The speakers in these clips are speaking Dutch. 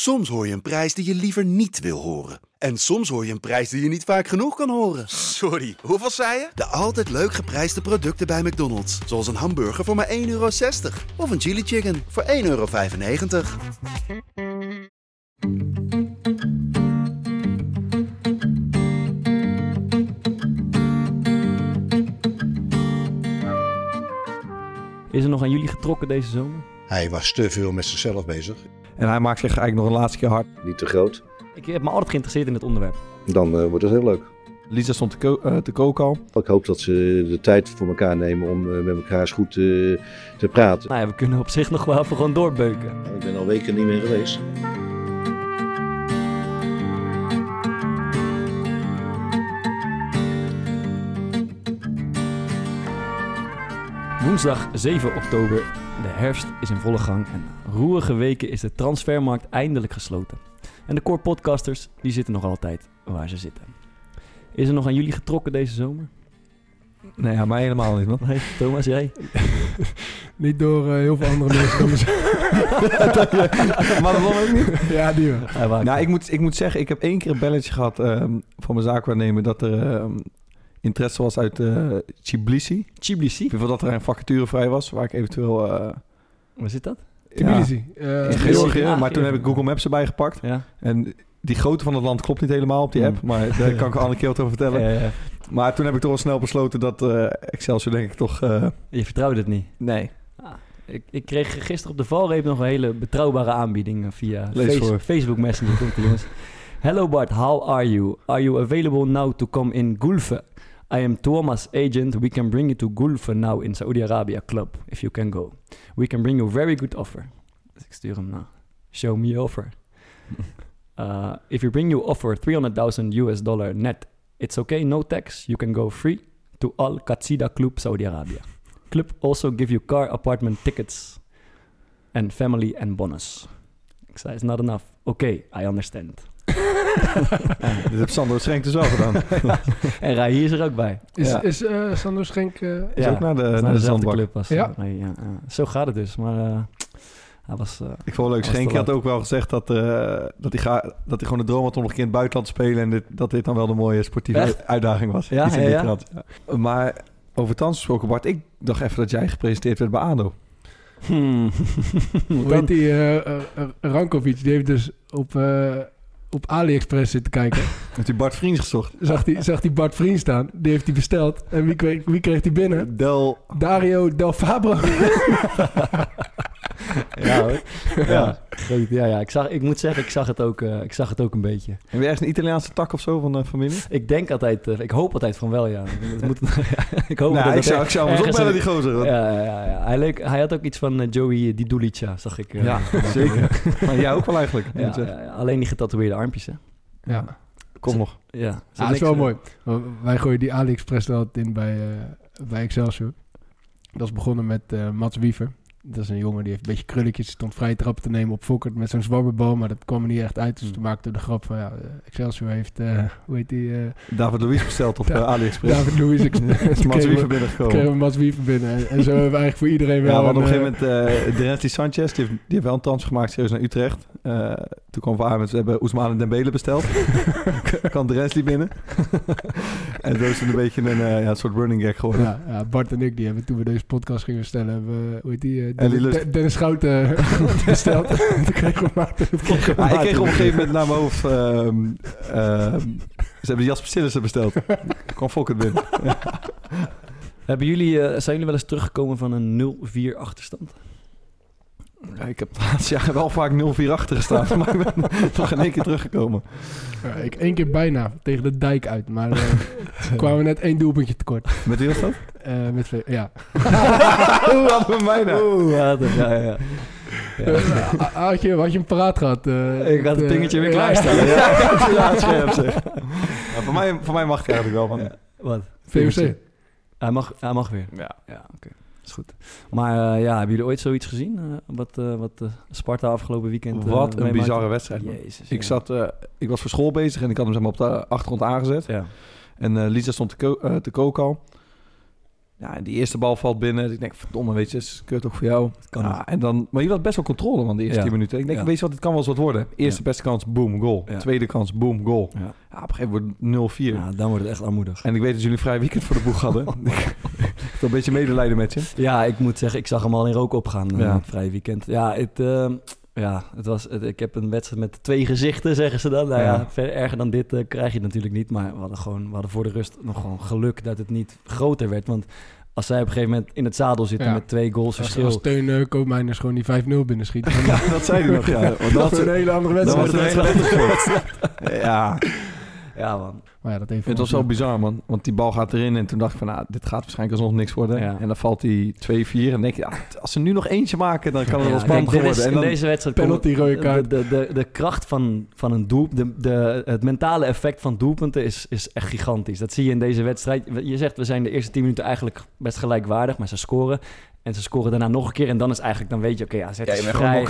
Soms hoor je een prijs die je liever niet wil horen. En soms hoor je een prijs die je niet vaak genoeg kan horen. Sorry, hoeveel zei je? De altijd leuk geprijsde producten bij McDonald's. Zoals een hamburger voor maar 1,60 euro. Of een chili chicken voor 1,95 euro. Is er nog aan jullie getrokken deze zomer? Hij was te veel met zichzelf bezig. En hij maakt zich eigenlijk nog een laatste keer hard. Niet te groot. Ik heb me altijd geïnteresseerd in het onderwerp. Dan eh, wordt het heel leuk. Lisa stond te, ko- eh, te koken al. Ik hoop dat ze de tijd voor elkaar nemen om eh, met elkaar eens goed eh, te praten. Nou ja, we kunnen op zich nog wel even gewoon doorbeuken. Ik ben al weken niet meer geweest. Woensdag 7 oktober. De herfst is in volle gang en roerige weken is de transfermarkt eindelijk gesloten. En de core podcasters, die zitten nog altijd waar ze zitten. Is er nog aan jullie getrokken deze zomer? Nee, ja, mij helemaal niet, man. Nee, Thomas, jij? Niet door eh, heel veel andere mensen dan mezelf. maar dat ook niet. ja, die wel. Nou, ik moet, ik moet zeggen, ik heb één keer een belletje gehad ehm, van mijn zaakwaarnemer dat er ehm, interesse was uit eh Tbilisi. Tbilisi? Ik wil dat er een vacature vrij was, waar ik eventueel... eh, Waar zit dat? Tbilisi. Eh, in Georgië, Ah, maar toen heb ik. Google Maps erbij gepakt. Ja. En die grootte van het land klopt niet helemaal op die app, Hmm. maar daar kan ik een andere keer wat over vertellen. Ja, ja, ja. Maar toen heb ik toch wel snel besloten dat eh, Excelsior denk ik toch... eh, Je vertrouwde het niet. nee. Ik, ik kreeg gisteren op de valreep nog een hele betrouwbare aanbieding eh, via Face-. Facebook Messenger. Komt ie, jongens. Hello Bart, how are you? Are you available now to come in Gulfe? I am Thomas' agent. We can bring you to Gulfe now in Saudi Arabia club, if you can go. We can bring you very good offer. Dus ik stuur hem nou. Show me your offer. Uh, if you bring you offer 300,000 US dollar net, it's okay, no tax. You can go free to Al Qatsida Club Saudi Arabia. Club also give you car, apartment, tickets and family and bonus. Ik zei, it's not enough. Okay, I understand. Dit heb Sander Schenk dus wel gedaan. en Rai is er ook bij. Is, Ja. is eh, Sander Schenk... eh, Is ook naar de, Naar naar de dezelfde club als Ja. Rai, ja, ja. Zo gaat het dus. Maar eh, hij was... eh, Ik vond het leuk. Was Schenk had ook wel gezegd dat, eh, dat, hij ga, dat hij gewoon de droom had om nog een keer in het buitenland te spelen. En dit, dat dit dan wel de mooie sportieve Echt? uitdaging was. Ja, ja, ja. Maar over trans gesproken, Bart. Ik dacht even dat jij gepresenteerd werd bij ADO. hmm. Hoe heet die? eh, eh, eh, Rankovic, die heeft dus op, eh, op AliExpress zitten kijken. Heeft u Bart Vriends gezocht? zag die, zag die Bart Vriend staan. Die heeft hij besteld. En wie kreeg, wie kreeg die binnen? Del... Dario Del Fabro. ja, hoor. Ja. ja. Ja, ja. Ik, zag, ik moet zeggen, ik zag, het ook, eh, ik zag het ook een beetje. Heb je ergens een Italiaanse tak of zo van de familie? Ik denk altijd, eh, ik hoop altijd van wel, ja. Het moet, ik hoop nou, dat ik zou, ik zou hem opbellen, een- die gozer. want- Ja, ja, ja, ja. Hij, leek, hij had ook iets van eh, Joey Di Dulica, zag ik. eh. Ja, zeker. maar jij ook wel eigenlijk. alleen die getatoeëerde armpjes, hè. Ja, Kom nog. Ja, ah, dat is wel mooi. Wij gooien die AliExpress er altijd in bij, eh, bij Excelsior. Dat is begonnen met eh, Mats Wiever. Dat is een jongen die heeft een beetje krulletjes. Stond vrije trappen te nemen op Fokkert met zo'n zwabberbal. Maar dat kwam er niet echt uit. Dus Hmm. toen maakte de grap van ja, eh, Excelsior heeft, eh, hoe heet die, eh, David Louis besteld op eh, AliExpress. David Luiz. Is Mats Wiever we- binnengekomen. kregen we Mats Wiever binnen. En, en zo hebben we eigenlijk voor iedereen wel Ja, we hadden op een gegeven moment uh, Sanchez, die heeft, die heeft wel een transfer gemaakt serieus naar Utrecht. Toen kwam Van met, we hebben Ousmane Dembele besteld. kan Drensti binnen. en zo is het een beetje een ja, soort running gag geworden. ja, ja, Bart en ik, die hebben toen we deze podcast gingen stellen, hebben, we, hoe heet die, eh, Ellie Dennis, Lust. De- Dennis Schouten besteld. toen we Maarten de Vlog. Maar ik kreeg op een gegeven moment naar mijn hoofd... ehm, ehm, ze hebben Jasper Sillissen besteld. kwam Fokker binnen. Hebben jullie, eh, zijn jullie wel eens teruggekomen van een 0-4 achterstand? Ja, ik heb het laatste jaar wel vaak 0-4 achter gestaan. maar ik ben nog in één keer teruggekomen. Ja, ik één keer bijna tegen de dijk uit, maar eh, toen kwamen we net één doelpuntje tekort. Met wie was dat? Eh, met, twee- ja. Hoe hadden we mij nou? Oeh, ja, dat- ja, ja. ja. Eh, had, je, had je hem paraat gehad? eh, Ik had het dingetje weer klaarstaan. ja. Ja, scherp zeg. Ja, voor, mij, voor mij mag het eigenlijk wel. Want, Wat? VOC. Hij mag, hij mag weer. ja. Ja, oké. Is goed. Maar eh, ja, hebben jullie ooit zoiets gezien? eh, wat, eh, wat Sparta afgelopen weekend Wat een bizarre wedstrijd. Jezus. Ik, ja. zat, ik was voor school bezig en ik had hem zeg maar, op de achtergrond aangezet. Ja. En Lisa stond te, ko- te koken al. Ja, en die eerste bal valt binnen. Ik denk, verdomme, weet je, is kut ook voor jou. kan ja, en dan, maar je had best wel controle, man, de eerste Ja. 10 minuten. Ik denk, Ja. weet je wat, dit kan wel eens wat worden. Eerste beste kans, boom, goal. Tweede kans, boom, goal. Ja. Op een gegeven moment 0-4. Ja, dan wordt het echt armoedig. En ik weet dat jullie een vrij weekend voor de boeg hadden. ik heb een beetje medelijden met je. Ja, ik moet zeggen, ik zag hem al in rook opgaan eh, Ja. het vrije weekend. Ja, het, eh, ja het was, het- ik heb een wedstrijd met twee gezichten, zeggen ze dan. Nou ja, Ja. verder erger dan dit eh, krijg je natuurlijk niet. Maar we hadden, gewoon, we hadden voor de rust nog gewoon geluk dat het niet groter werd. Want als zij op een gegeven moment in het zadel zitten Ja. met twee goals Als, verschil... als Teun uh, Koopmeiners gewoon die 5-0 binnenschiet. dan- Ja, dat zei hij nog, ja. Want dat dat, is een hele andere dat was wedstrijd. een hele andere sport. Ja, Ja, man. Maar ja, dat heeft het was wel bizar, man. Want die bal gaat erin en toen dacht ik van, nou, dit gaat waarschijnlijk alsnog niks worden. Ja. En dan valt die 2-4 en dan denk je, ja, als ze nu nog eentje maken, dan kan het Ja, wel spannend worden. is- En in dan, deze wedstrijd penalty, komt- rode kaart. De, de, de, de kracht van, van een doel, de, de, het mentale effect van doelpunten is, is echt gigantisch. Dat zie je in deze wedstrijd. Je zegt, we zijn de eerste 10 minuten eigenlijk best gelijkwaardig, maar ze scoren. En ze scoren daarna nog een keer. En dan is eigenlijk, dan weet je, oké, ja, AZ Ja, je is vrij.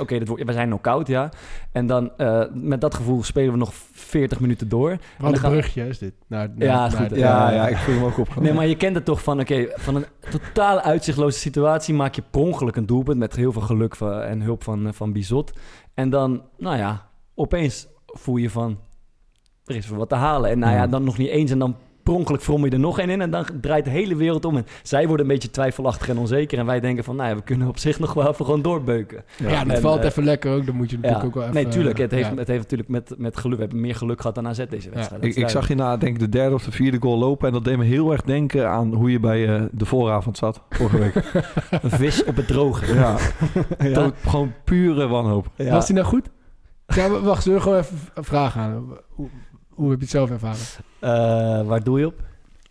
Oké, wordt- we zijn knock-out, ja. En dan eh, met dat gevoel spelen we nog 40 minuten door. Wat dan een gaan- brugje is dit. Naar, naar, Ja, naar goed, de- ja, ja, ik voel hem ook op. Nee, maar je kent het toch van, oké, van een totaal uitzichtloze situatie maak je per ongeluk een doelpunt met heel veel geluk van, en hulp van, eh, van Bizot. En dan, nou ja, opeens voel je van, er is wat te halen. En nou ja, Ja. dan nog niet eens en dan per ongeluk vrom je er nog één in en dan draait de hele wereld om. En zij worden een beetje twijfelachtig en onzeker en wij denken van, nou ja, we kunnen op zich nog wel even gewoon doorbeuken. Ja, het En, valt eh, even lekker ook. Dan moet je natuurlijk Ja, ook wel even... nee, tuurlijk. Het heeft, ja. het heeft natuurlijk met, met geluk, we hebben meer geluk gehad dan AZ deze wedstrijd. Ik, zag je na, denk ik, de derde of de vierde goal lopen. En dat deed me heel erg denken aan hoe je bij eh, de vooravond zat vorige week. Een vis op het droge. ja, Ja. Dat- gewoon pure wanhoop. Ja. Was die nou goed? Ja, wacht, zullen we gewoon even een vraag aan? Hoe, heb je het zelf ervaren? Eh, waar doe je op?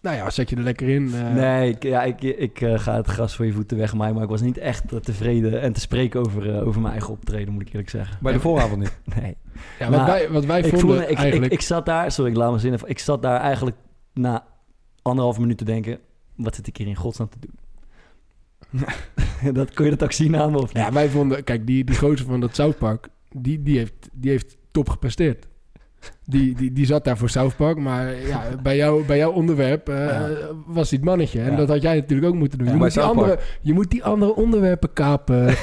Nou ja, zet je er lekker in. eh, nee, ik, ja, ik, ik eh, ga het gras voor je voeten wegmaaien. Maar ik was niet echt tevreden en te spreken over, eh, over mijn eigen optreden, moet ik eerlijk zeggen. Bij de vooravond niet. Nee. Ja, wat, Nou, wij, wat wij Ik, vonden voelde, ik, eigenlijk... ik zat daar, sorry, ik laat me zinnen. Ik zat daar eigenlijk na anderhalf minuut te denken: wat zit ik hier in godsnaam te doen? dat, kun je dat ook zien aan me of niet? ja, wij vonden... Kijk, die, die gozer van dat South Park, die, die, heeft, die heeft top gepresteerd. Die, die, die zat daar voor South Park, maar ja, bij, jou, bij jouw onderwerp eh, Ja. was hij het mannetje. En Ja. dat had jij natuurlijk ook moeten doen. Ja, je, moet die andere, je moet die andere onderwerpen kapen.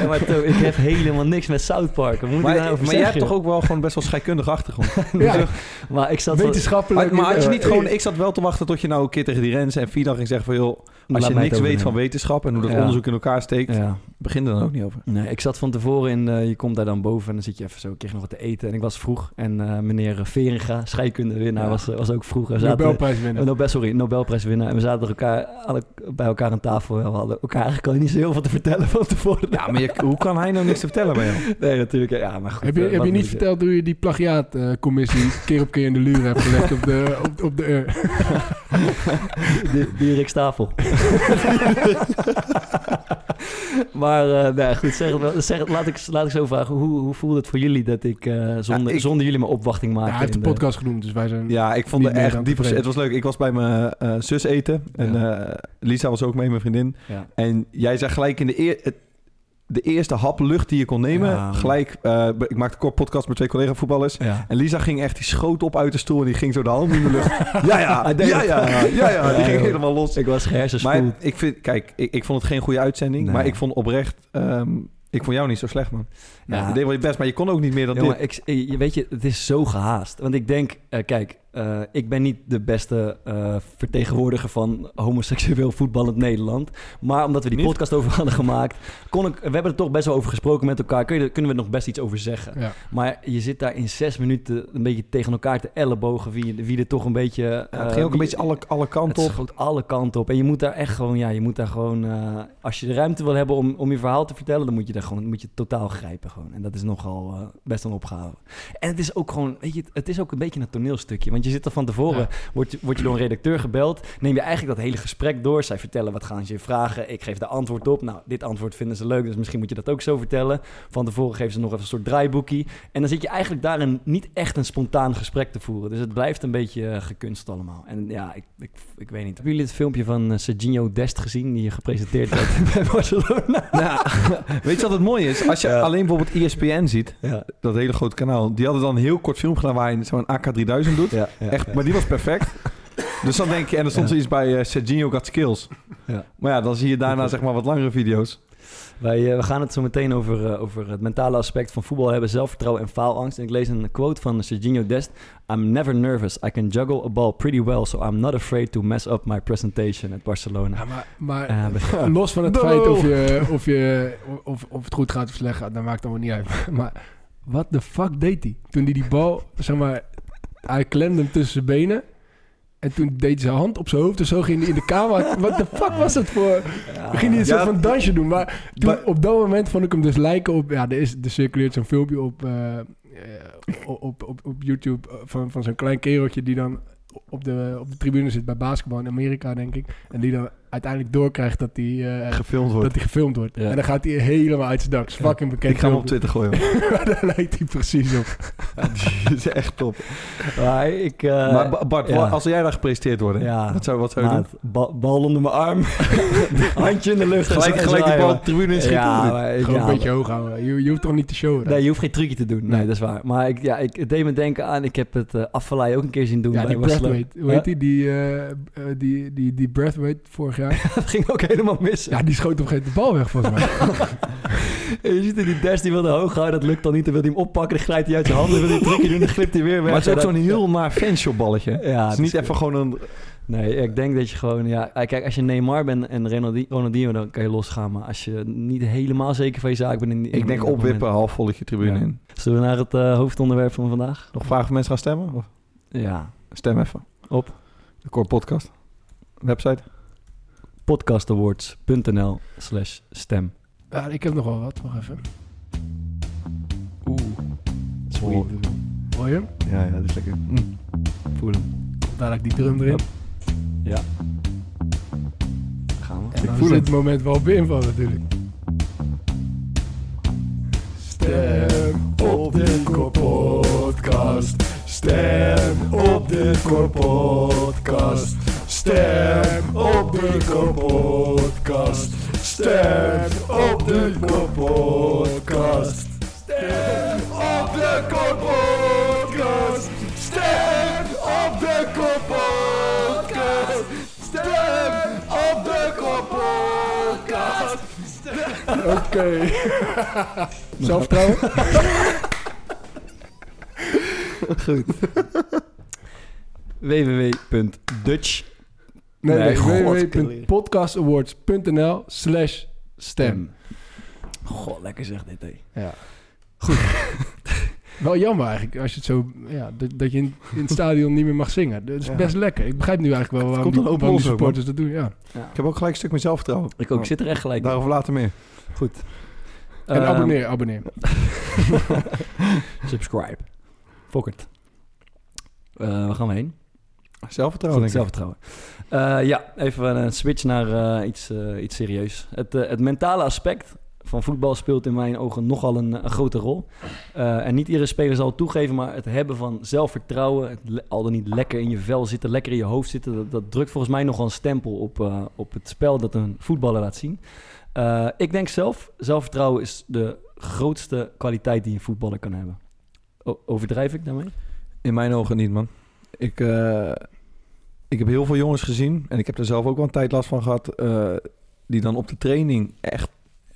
Ja, maar To, ik heb helemaal niks met South Park. Moet Maar, daarover maar jij hebt toch ook wel gewoon best wel scheikundige achtergrond. ja, Maar ik zat wetenschappelijk. Maar, maar had je niet eh, gewoon... Ik zat wel te wachten tot je nou een keer tegen die Rens en Vida ging zeggen van... joh, als Laat je niks weet van wetenschap en hoe dat Ja. onderzoek in elkaar steekt... Ja. Begin er dan ook niet over. Nee, ik zat van tevoren in, eh, je komt daar dan boven en dan zit je even zo, kreeg nog wat te eten. En ik was vroeg en eh, meneer Veringa, scheikundewinnaar, Ja. was, was ook vroeg. We zaten, Nobelprijs winnen. eh, Nobel, sorry, Nobelprijswinnaar. En we zaten er elkaar, alle, bij elkaar aan tafel. En we hadden elkaar eigenlijk al niet zo heel veel te vertellen van tevoren. Ja, maar je- hoe kan hij nou niks te vertellen bij jou? Nee, natuurlijk. Ja, maar goed. Heb je, eh, heb je niet verteld hoe je die plagiaatcommissie keer op keer in de luur hebt gelegd op de, op, op de? Die, die Rick Stapel. maar eh nee, goed, zeg, het wel- zeg, het- laat, ik, laat ik zo vragen. Hoe, hoe voelde het voor jullie dat ik, eh, zonder, Ja, ik- zonder jullie mijn opwachting maakte? Ja, hij heeft de podcast genoemd, dus wij zijn... Ja, ik vond het echt diep. Het was leuk. Ik was bij mijn eh, zus eten. En eh, Lisa was ook mee, mijn vriendin. Ja. En jij zei gelijk in de, eer, het- de eerste hap lucht die je kon nemen. Ja. Gelijk, eh, ik maakte een kort podcast met twee collega voetballers. Ja. En Lisa ging echt, die schoot op uit de stoel en die ging zo de hand in de lucht. ja, ja, ja, ja, ja, ja, die ging helemaal los. Ik was gehersenspoeld. Maar ik vind, kijk, ik, ik vond het geen goede uitzending. Nee. Maar ik vond oprecht, ehm, ik vond jou niet zo slecht, man. Ja. Je deed wel je best, maar je kon ook niet meer dan Jongen, dit. ik, je weet je, het is zo gehaast. Want ik denk, eh, kijk, eh, ik ben niet de beste eh, vertegenwoordiger van homoseksueel voetballend Nederland. Maar omdat we die Niet? podcast over hadden gemaakt, kon ik, we hebben er toch best wel over gesproken met elkaar. Kun je, kunnen we er nog best iets over zeggen. Ja. Maar je zit daar in zes minuten een beetje tegen elkaar te ellebogen. Wie, wie er toch een beetje. Ja, eh, het ging ook een wie- beetje alle, alle kanten het op. schoot alle kanten op. En je moet daar echt gewoon, ja, je moet daar gewoon, als je de ruimte wil hebben om, om je verhaal te vertellen, dan moet je daar gewoon, moet je totaal grijpen gewoon. En dat is nogal best een opgave. En het is ook gewoon, weet je, het is ook een beetje een toneelstukje. Want je zit er van tevoren, Ja. word, je, word je door een redacteur gebeld, neem je eigenlijk dat hele gesprek door. Zij vertellen wat gaan ze je vragen, ik geef de antwoord op. Nou, dit antwoord vinden ze leuk, dus misschien moet je dat ook zo vertellen. Van tevoren geven ze nog even een soort draaiboekie. En dan zit je eigenlijk daar een, niet echt een spontaan gesprek te voeren. Dus het blijft een beetje eh, gekunst allemaal. En ja, ik, ik, ik weet niet. Hebben jullie het filmpje van uh, Serginho Dest gezien, die je gepresenteerd werd bij Barcelona? Nou, weet je wat het mooie is? Als je Ja. alleen bijvoorbeeld ESPN ziet, Ja, dat hele grote kanaal, die hadden dan een heel kort film gedaan waar je zo'n AK3000 doet. ja, Echt, ja. maar die was perfect. Dus dan denk je, en er stond Ja. zoiets bij eh Serginho Got Skills. Ja. Maar ja, dan zie je daarna zeg maar wat langere video's. Wij, eh, we gaan het zo meteen over, eh, over het mentale aspect van voetbal hebben, zelfvertrouwen en faalangst. En ik lees een quote van Serginho Dest. I'm never nervous. I can juggle a ball pretty well, so I'm not afraid to mess up my presentation at Barcelona. Ja, maar, maar los van het No. feit of, je, of, je, of, of het goed gaat of slecht gaat, dat maakt allemaal niet uit. Maar wat de fuck deed hij? Toen hij die bal, zeg maar, hij klemde hem tussen zijn benen. En toen deed hij zijn hand op zijn hoofd en zo ging hij in de kamer. Wat de fuck was dat voor... Ja. Ging hij een soort van dansje doen. Maar toen, op dat moment vond ik hem dus lijken op... Ja, er, is, er circuleert zo'n filmpje op, eh, eh, op, op, op, op YouTube van, van zo'n klein kereltje die dan op de, op de tribune zit bij basketbal in Amerika, denk ik. En die dan uiteindelijk doorkrijgt dat hij, eh, Gefilmd wordt. dat hij gefilmd wordt. Ja. En dan gaat hij helemaal uit zijn dak. Is fucking bekend. Ik ga hem op. Twitter gooien. Daar lijkt hij precies op. Dat is echt top. Maar ik... eh, maar Ba- Bart, ja. als jij daar gepresenteerd wordt, Ja. wat zou, wat zou je doen? bal, onder mijn arm, handje in de lucht. en Gelijk, zo- gelijk die zwaaien, bal op de tribune in schieten. Maar Gewoon ja, een beetje hoog houden. Je, je hoeft toch niet te showen? Nee, je hoeft geen trucje te doen. Nee, Nee. dat is waar. Maar ik, ja, ik, het deed me denken aan... Ik heb het uh, Afvallei ook een keer zien doen ja, bij die breathweight. Hoe heet die? Die, die, die, die breathweight vorig jaar. dat ging ook helemaal mis. ja, die schoot op een gegeven moment de bal weg, volgens mij. En je ziet er die Des, die wilde hoog houden. Dat lukt dan niet. Dan wil hij hem oppakken. Dan glijdt hij uit zijn handen. Dan wil hij een trucje doen. Dan glipt hij weer weg. Maar het is ook zo'n dat- heel maar fanshop balletje. Ja, het is niet even gewoon een... Nee, ik denk dat je gewoon... Ja, eh, kijk, als je Neymar bent en Ronaldi- Ronaldinho, dan kan je losgaan. Maar als je niet helemaal zeker van je zaak bent... In, in- Ik denk in opwippen, half volletje tribune Ja. in. Zullen we naar het eh, hoofdonderwerp van vandaag? Nog vragen of mensen gaan stemmen? Of? Ja, Stem even. op De Core Podcast. Website. podcastawards.nl slash stem. ja, ik heb nog wel wat. Wacht even. Oeh, sweet. Hoor je hem? Ja, ja, dat is lekker. Mm. Voel hem. Dadelijk die drum erin. Ja. Gaan we. En dan voel zit het moment wel op inval natuurlijk. Stem op de podcast. Stem op de podcast. Stem op de podcast. Stem op de podcast. Stem op de podcast. Stem op de podcast. Stem op de podcast. Oké. Zelfvertrouwen? Goed. www.dutch Nee, Nee, www.podcastawards.nl slash stem. God, lekker zeg dit, hé. Ja. Goed. Wel jammer eigenlijk, als je het zo... Ja, dat, dat je in, in het stadion niet meer mag zingen. Dat is Ja. best lekker. Ik begrijp nu eigenlijk wel waarom komt die, dan ook waarom die los ook, supporters dat doen. Ja. Ik heb ook gelijk een stuk meer zelfvertrouwen. Ik ook, ik zit er echt gelijk Daarover later meer. Goed. En Ehm, abonneer, abonneer. Subscribe. Fokkert. Eh waar gaan we heen? Zelfvertrouwen, Goed, zelfvertrouwen. Eh, ja, even een switch naar eh, iets, eh, iets serieus. Het, het mentale aspect van voetbal speelt in mijn ogen nogal een, grote rol. En niet iedere speler zal het toegeven, maar het hebben van zelfvertrouwen, het al dan niet lekker in je vel zitten, lekker in je hoofd zitten, dat, drukt volgens mij nogal een stempel op, op het spel dat een voetballer laat zien. Ik denk zelf, zelfvertrouwen is de grootste kwaliteit die een voetballer kan hebben. Overdrijf ik daarmee? In mijn ogen niet, man. Ik, ik heb heel veel jongens gezien. En ik heb er zelf ook wel een tijd last van gehad. eh, die dan op de training echt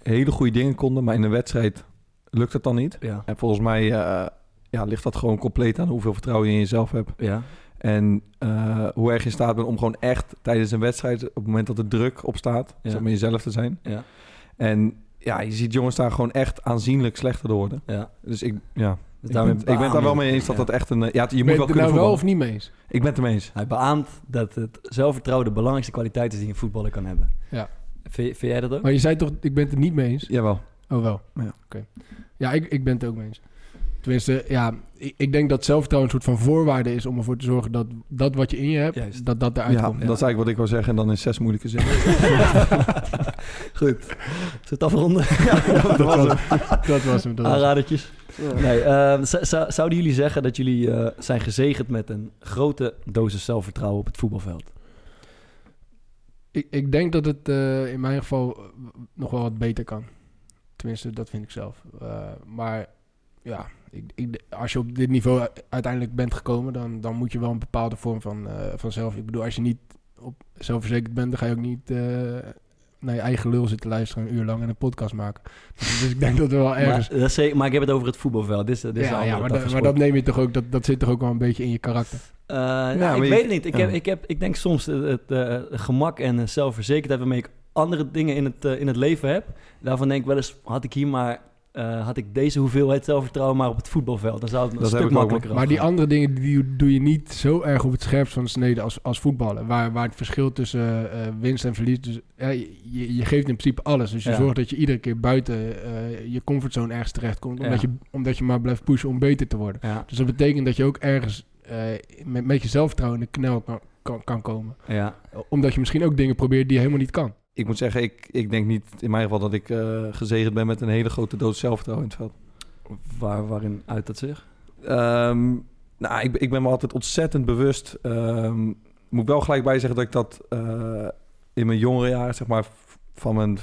hele goede dingen konden. Maar in een wedstrijd lukt het dan niet. Ja. En volgens mij eh, ja, ligt dat gewoon compleet aan hoeveel vertrouwen je in jezelf hebt. Ja. En eh, hoe erg je in staat bent om gewoon echt tijdens een wedstrijd... op het moment dat er druk op staat, Ja. zeg maar jezelf te zijn. Ja. En ja, je ziet jongens daar gewoon echt aanzienlijk slechter door worden. ja. Dus ik, ja, Dus ik, daarmee ben, ik ben het daar wel mee eens dat Ja. dat echt een... eh, Ja, je Ben moet je wel het kunnen nou wel of niet mee eens? Ik ben het ermee eens. Hij beaamt dat het zelfvertrouwen de belangrijkste kwaliteit is die een voetballer kan hebben. Ja. Vind, vind jij dat ook? Maar je zei toch, ik ben het er niet mee eens? Jawel. Oh, wel. Ja. Oké. Ja, ik, ik ben het ook mee eens. Tenminste, ja, ik, ik denk dat zelfvertrouwen een soort van voorwaarde is om ervoor te zorgen dat dat wat je in je hebt, Juist. dat dat eruit Ja, komt. dat is eigenlijk wat ik wil zeggen. En dan in zes moeilijke zinnen. Goed. Zullen we het afronden? dat, was hem. dat was hem. Dat was hem. Aanradertjes? Nee, eh, z- zouden jullie zeggen dat jullie eh, zijn gezegend met een grote dosis zelfvertrouwen op het voetbalveld? Ik, ik denk dat het eh, in mijn geval eh, nog wel wat beter kan. Tenminste, dat vind ik zelf. Eh, maar ja, ik, ik, als je op dit niveau uiteindelijk bent gekomen, dan, dan moet je wel een bepaalde vorm van, eh, van zelf. Ik bedoel, als je niet op zelfverzekerd bent, dan ga je ook niet eh, naar je eigen lul zitten luisteren een uur lang en een podcast maken. Dus, dus ik denk dat er wel ergens. Maar, dat is zeker- maar ik heb het over het voetbalveld. Dit is, dit is ja, ja, maar, maar dat neem je toch ook, dat, dat zit toch ook wel een beetje in je karakter. Eh, nou, ik je- weet het niet. Ik, heb, ik, heb, ik denk soms het, het, eh, gemak en zelfverzekerdheid waarmee ik andere dingen in het, eh, in het leven heb. Daarvan denk ik wel eens, had ik hier maar, eh, had ik deze hoeveelheid zelfvertrouwen maar op het voetbalveld. Dan zou het een Dat stuk ik ook, makkelijker Maar die andere dingen die doe je niet zo erg op het scherpst van de snede als, als voetballen. Waar, waar het verschil tussen eh, winst en verlies. Dus, ja, je, je geeft in principe alles. Dus je Ja. zorgt dat je iedere keer buiten eh, je comfortzone ergens terechtkomt. Omdat, Ja. je, omdat je maar blijft pushen om beter te worden. Ja, Dus dat betekent dat je ook ergens eh, met, met je zelfvertrouwen in de knel kan, kan, kan komen. ja. Omdat je misschien ook dingen probeert die je helemaal niet kan. Ik moet zeggen, ik, ik denk niet in mijn geval dat ik eh, gezegend ben met een hele grote doos zelfvertrouwen in het veld. Waar, waarin uit dat zich? Ehm, nou, ik, ik ben me altijd ontzettend bewust. Ehm, moet ik wel gelijk bij zeggen dat ik dat eh, in mijn jongere jaren, zeg maar van mijn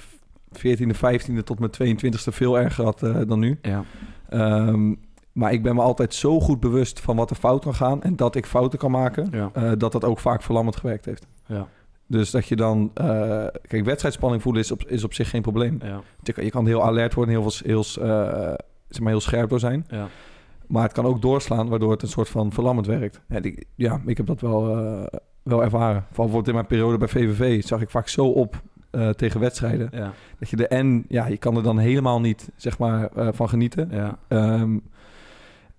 14e, 15e tot mijn 22e veel erger had eh, dan nu. Ja. Ehm, maar ik ben me altijd zo goed bewust van wat er fout kan gaan en dat ik fouten kan maken, Ja. dat dat ook vaak verlammend gewerkt heeft. Ja. Dus dat je dan, eh, kijk, wedstrijdspanning voelen is op, is op zich geen probleem. Ja. Je kan, heel alert worden, heel, heel, eh, zeg maar heel scherp door zijn. Ja. Maar het kan ook doorslaan, waardoor het een soort van verlammend werkt. En ik, ja, ik heb dat wel, eh, wel ervaren. Vooral bijvoorbeeld in mijn periode bij VVV zag ik vaak zo op tegen wedstrijden. Ja. Dat je er en, ja, je kan er dan helemaal niet, zeg maar, van genieten. Ja. Ehm,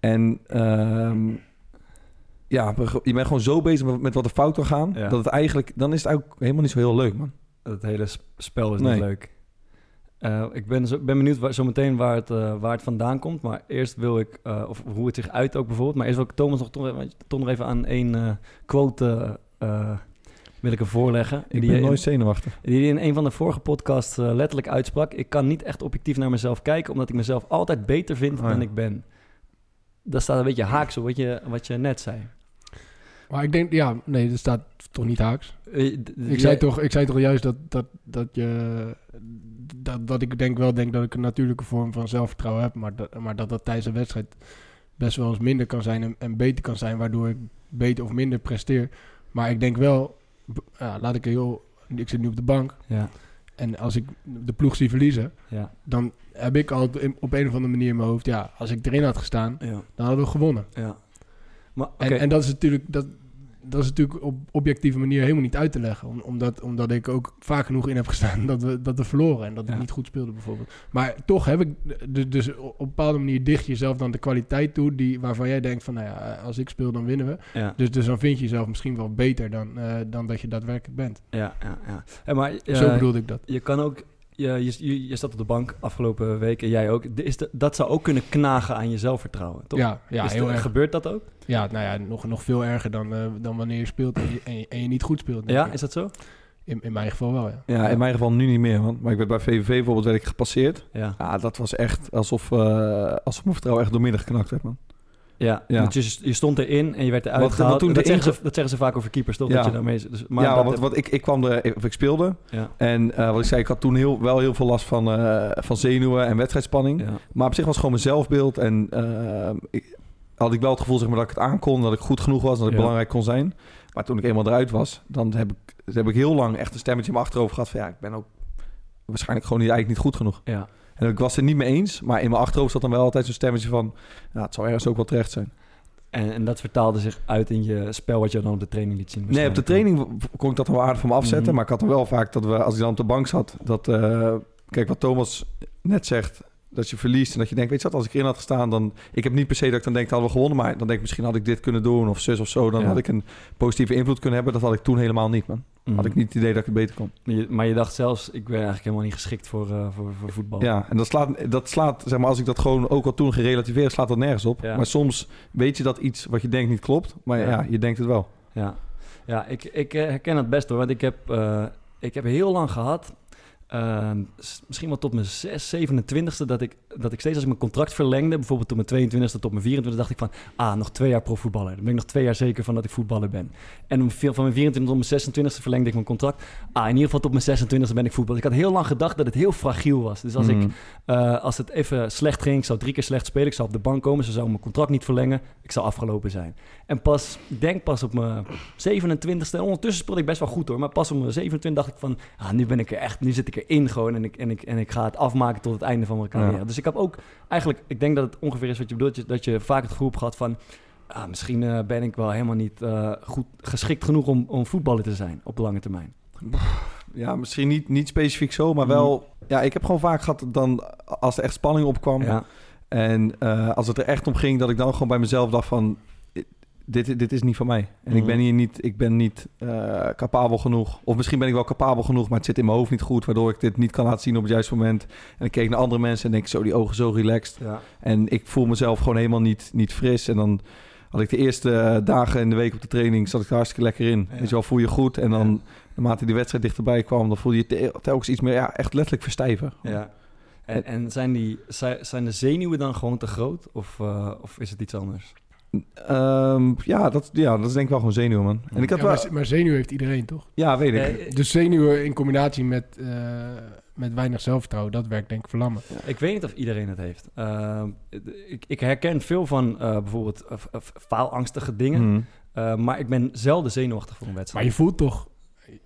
en ehm, ja, je bent gewoon zo bezig met, wat er fout kan gaan, Ja. dat het eigenlijk, dan is het ook helemaal niet zo heel leuk, man. Het hele sp- spel is Nee. niet leuk. Eh, ik ben, zo, ben benieuwd waar, zometeen waar het, eh, waar het vandaan komt. Maar eerst wil ik, eh, of hoe het zich uit ook bijvoorbeeld. Maar eerst wil ik Thomas nog toch, nog even aan één quote wil ik hem voorleggen. Ik die, ben in- nooit zenuwachtig. die hij in een van de vorige podcasts letterlijk uitsprak. Ik kan niet echt objectief naar mezelf kijken, omdat ik mezelf altijd beter vind Oh ja. dan ik ben. Dat staat een beetje haaks op wat je, wat je net zei. Maar ik denk, ja, nee, dat staat toch niet haaks. Eh, Ik zei, toch, ik zei toch juist dat, dat, dat, je, dat, dat ik denk wel denk dat ik een natuurlijke vorm van zelfvertrouwen heb. Maar dat, maar dat dat tijdens een wedstrijd best wel eens minder kan zijn en, en beter kan zijn. Waardoor ik beter of minder presteer. Maar ik denk wel, ja, laat ik heel... Ik zit nu op de bank. Ja, En als ik de ploeg zie verliezen, ja, dan heb ik al op een of andere manier in mijn hoofd... Ja, als ik erin had gestaan, dan hadden we gewonnen. ja. Maar. En, en dat is natuurlijk... Dat, dat is natuurlijk op objectieve manier helemaal niet uit te leggen. Om- omdat, omdat ik ook vaak genoeg in heb gestaan dat we, dat we verloren. En dat ik Ja. niet goed speelde bijvoorbeeld. Maar toch heb ik... Dus, op een bepaalde manier dicht je jezelf dan de kwaliteit toe... Die, waarvan jij denkt van... Nou ja, als ik speel dan winnen we. ja. Dus, dus dan vind je jezelf misschien wel beter dan, eh, dan dat je daadwerkelijk bent. Ja, ja, ja. En maar, eh, Zo bedoelde ik dat. Je kan ook... Je, je, je, je staat op de bank afgelopen weken, jij ook. Is de, dat zou ook kunnen knagen aan je zelfvertrouwen, toch? Ja, ja Is heel de- erg. Gebeurt dat ook? Ja, nou ja, nog, nog veel erger dan, eh, dan wanneer je speelt en je, en je, en je niet goed speelt. denk Ja, ik. is dat zo? in, in mijn geval wel, ja. Ja, in mijn geval nu niet meer, man. Maar ik werd bij VVV bijvoorbeeld werd ik gepasseerd. Ja. Ja, dat was echt alsof, eh alsof mijn vertrouwen echt doormidden geknakt werd, man. Ja, Ja. want je, je stond erin en je werd eruit Wat- gehaald. wat toen dat, zeggen ze, dat zeggen ze vaak over keepers, toch? Ja. Dat je daarmee... Dus, maar ja, want heb- ik, ik kwam er, of ik speelde. Ja, En eh, wat ik zei, ik had toen heel, wel heel veel last van, eh, van zenuwen en wedstrijdspanning. ja. Maar op zich was het gewoon mijn zelfbeeld. En eh, ik, had ik wel het gevoel zeg maar, dat ik het aankon, dat ik goed genoeg was, dat ik belangrijk kon zijn. Maar toen ik eenmaal eruit was, dan heb ik, dan heb ik heel lang echt een stemmetje in mijn achterhoofd gehad van ja, ik ben ook waarschijnlijk gewoon niet, eigenlijk niet goed genoeg. ja. En ik was het niet mee eens, maar in mijn achterhoofd zat dan wel altijd zo'n stemmetje van, ja, het zou ergens ook wel terecht zijn. En, en dat vertaalde zich uit in je spel wat je dan op de training liet zien. Nee, op de training kon ik dat wel aardig van me afzetten. Mhm. Maar ik had er wel vaak dat we, als ik dan op de bank zat, dat... eh, kijk, wat Thomas net zegt, dat je verliest en dat je denkt, weet je wat, als ik erin had gestaan, dan... Ik heb niet per se dat ik dan denk, hadden we gewonnen, maar dan denk ik, misschien had ik dit kunnen doen of zus of zo. Dan Ja. had ik een positieve invloed kunnen hebben. Dat had ik toen helemaal niet, man. Mhm. Had ik niet het idee dat ik het beter kon. Je- maar je dacht zelfs, ik ben eigenlijk helemaal niet geschikt voor, eh, voor, voor voetbal. Ja, en dat slaat, dat slaat, zeg maar, als ik dat gewoon ook al toen gerelativeerd, slaat dat nergens op. Ja. Maar soms weet je dat iets wat je denkt niet klopt, maar Ja. ja, je denkt het wel. Ja, ja ik, ik eh, herken het best hoor. Want ik heb, eh, ik heb heel lang gehad ehm, misschien wel tot mijn 6, 27ste, dat ik, dat ik steeds als ik mijn contract verlengde, bijvoorbeeld tot mijn 22ste, tot mijn 24ste, dacht ik van, ah, nog twee jaar profvoetballer. Dan ben ik nog twee jaar zeker van dat ik voetballer ben. En om van mijn 24 tot mijn 26ste verlengde ik mijn contract. Ah, in ieder geval tot mijn 26ste ben ik voetballer. Ik had heel lang gedacht dat het heel fragiel was. Dus als ik Mhm. eh, als het even slecht ging, ik zou drie keer slecht spelen, ik zou op de bank komen, ze zouden mijn contract niet verlengen, ik zou afgelopen zijn. En pas, ik denk pas op mijn 27ste, en ondertussen speelde ik best wel goed hoor, maar pas op mijn 27 dacht ik van, ah, nu ben ik er echt, nu zit ik erin gewoon en ik, en ik, en ik ga het afmaken tot het einde van mijn carrière. Ja. Dus ik heb ook eigenlijk, ik denk dat het ongeveer is wat je bedoelt, dat je, vaak het hebt gehad van, ah, misschien eh, ben ik wel helemaal niet eh, goed geschikt genoeg om, om voetballer te zijn op de lange termijn. Ja, misschien niet, niet specifiek zo, maar Mhm. wel... Ja, ik heb gewoon vaak gehad dan, als er echt spanning opkwam... Ja, en eh, als het er echt om ging, dat ik dan gewoon bij mezelf dacht van... Dit, dit is niet van mij. En ik Mhm. ben hier niet, ik ben niet eh, capabel genoeg. Of misschien ben ik wel capabel genoeg, maar het zit in mijn hoofd niet goed... waardoor ik dit niet kan laten zien op het juiste moment. En ik keek naar andere mensen en denk zo, die ogen zo relaxed. ja. En ik voel mezelf gewoon helemaal niet, niet fris. En dan had ik de eerste eh, dagen in de week op de training... zat ik er hartstikke lekker in. Ja. Je wel, voel je goed. En dan, Ja. naarmate die wedstrijd dichterbij kwam... dan voel je je te- telkens iets meer, ja, echt letterlijk verstijven. Ja. En, en zijn, die, zi- zijn de zenuwen dan gewoon te groot? Of, eh, of is het iets anders? Ehm, ja, dat, ja, dat is denk ik wel gewoon zenuwen, man. En ik had Ja, wel... maar, maar zenuw heeft iedereen toch? Ja, weet ik. Eh, Dus zenuwen in combinatie met, eh, met weinig zelfvertrouwen, dat werkt denk ik verlammend. ik weet niet of iedereen het heeft. Ehm, ik, ik herken veel van eh, bijvoorbeeld faalangstige dingen. Mhm. Eh, maar ik ben zelden zenuwachtig voor een Maar wedstrijd. je voelt toch,